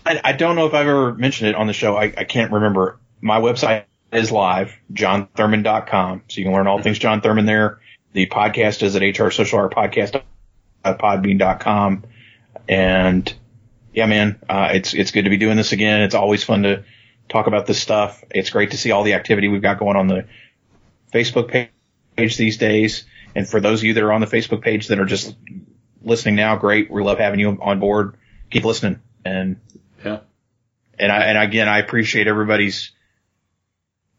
I, I don't know if I've ever mentioned it on the show. I, I can't remember. My website is live, johnthurman.com. So you can learn all things John Thurman there. The podcast is at HR Social Art Podcast podbean.com. And yeah, man, uh, it's, it's good to be doing this again. It's always fun to talk about this stuff. It's great to see all the activity we've got going on the Facebook page these days. And for those of you that are on the Facebook page that are just listening now, great. We love having you on board. Keep listening. And Yeah. and I, and again, I appreciate everybody's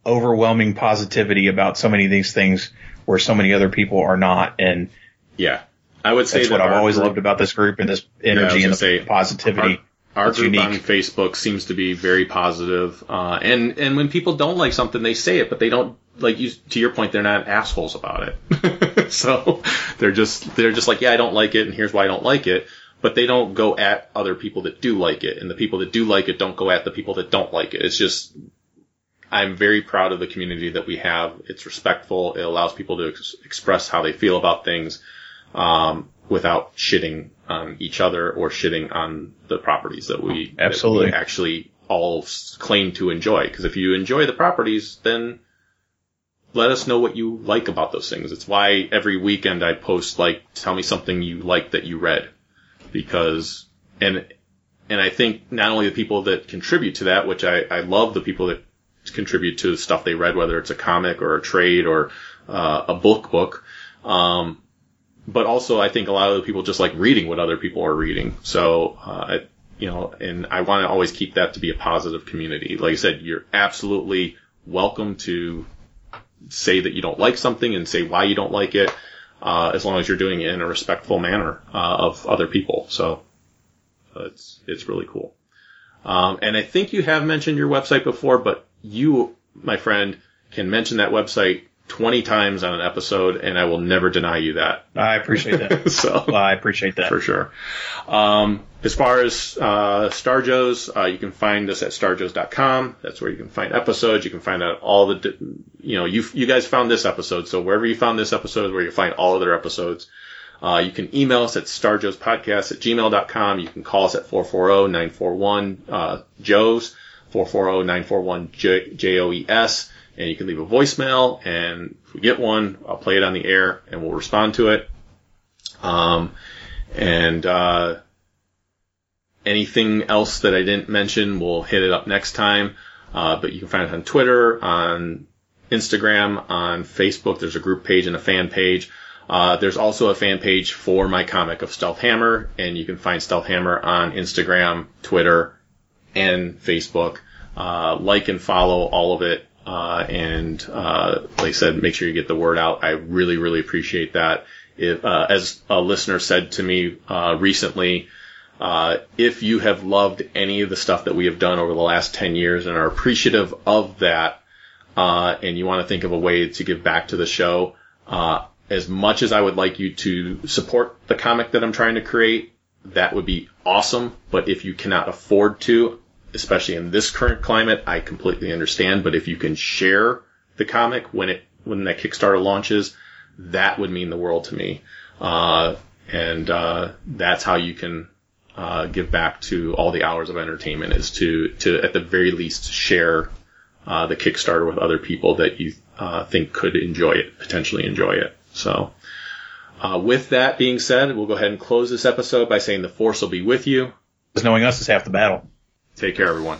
overwhelming positivity about so many of these things where so many other people are not. And Yeah. I would say that's that what I've always group- loved about this group and this energy gonna and the say, positivity. Our That's group unique. on Facebook seems to be very positive, uh, and and when people don't like something, they say it, but they don't like you. To your point, they're not assholes about it. so they're just they're just like, yeah, I don't like it, and here's why I don't like it. But they don't go at other people that do like it, and the people that do like it don't go at the people that don't like it. It's just I'm very proud of the community that we have. It's respectful. It allows people to ex- express how they feel about things um, without shitting on each other or shitting on the properties that we, that Absolutely. we actually all claim to enjoy. Because if you enjoy the properties, then let us know what you like about those things. It's why every weekend I post like, tell me something you like that you read, because and and I think not only the people that contribute to that, which I, I love the people that contribute to the stuff they read, whether it's a comic or a trade or uh, a book book. Um, but also I think a lot of the people just like reading what other people are reading. So, uh, you know, and I want to always keep that to be a positive community. Like I said, you're absolutely welcome to say that you don't like something and say why you don't like it, uh, as long as you're doing it in a respectful manner, uh, of other people. So, uh, it's, it's really cool. Um, and I think you have mentioned your website before, but you, my friend, can mention that website 20 times on an episode and I will never deny you that. I appreciate that. so I appreciate that. for sure. Um, as far as uh, Star Joe's, uh, you can find us at starjoes.com. That's where you can find episodes. You can find out all the, you know, you you guys found this episode, so wherever you found this episode is where you find all other episodes. Uh, you can email us at starjoespodcast at gmail.com. You can call us at 440-941 uh, Joe's, 440-941-J-O-E-S, and you can leave a voicemail, and if we get one, I'll play it on the air, and we'll respond to it. Um, and uh, anything else that I didn't mention, we'll hit it up next time. Uh, but you can find it on Twitter, on Instagram, on Facebook. There's a group page and a fan page. Uh, there's also a fan page for my comic of Stealth Hammer, and you can find Stealth Hammer on Instagram, Twitter, and Facebook. Uh, like and follow all of it. Uh, and, uh, like I said, make sure you get the word out. I really, really appreciate that. If, uh, as a listener said to me, uh, recently, uh, if you have loved any of the stuff that we have done over the last 10 years and are appreciative of that, and you want to think of a way to give back to the show, as much as I would like you to support the comic that I'm trying to create, that would be awesome. But if you cannot afford to, especially in this current climate, I completely understand. But if you can share the comic when it when that Kickstarter launches, that would mean the world to me. Uh, and uh, that's how you can uh, give back to all the hours of entertainment is to to at the very least share uh, the Kickstarter with other people that you uh, think could enjoy it, potentially enjoy it. So. Uh, with that being said, we'll go ahead and close this episode by saying the force will be with you. Because knowing us is half the battle. Take care, everyone.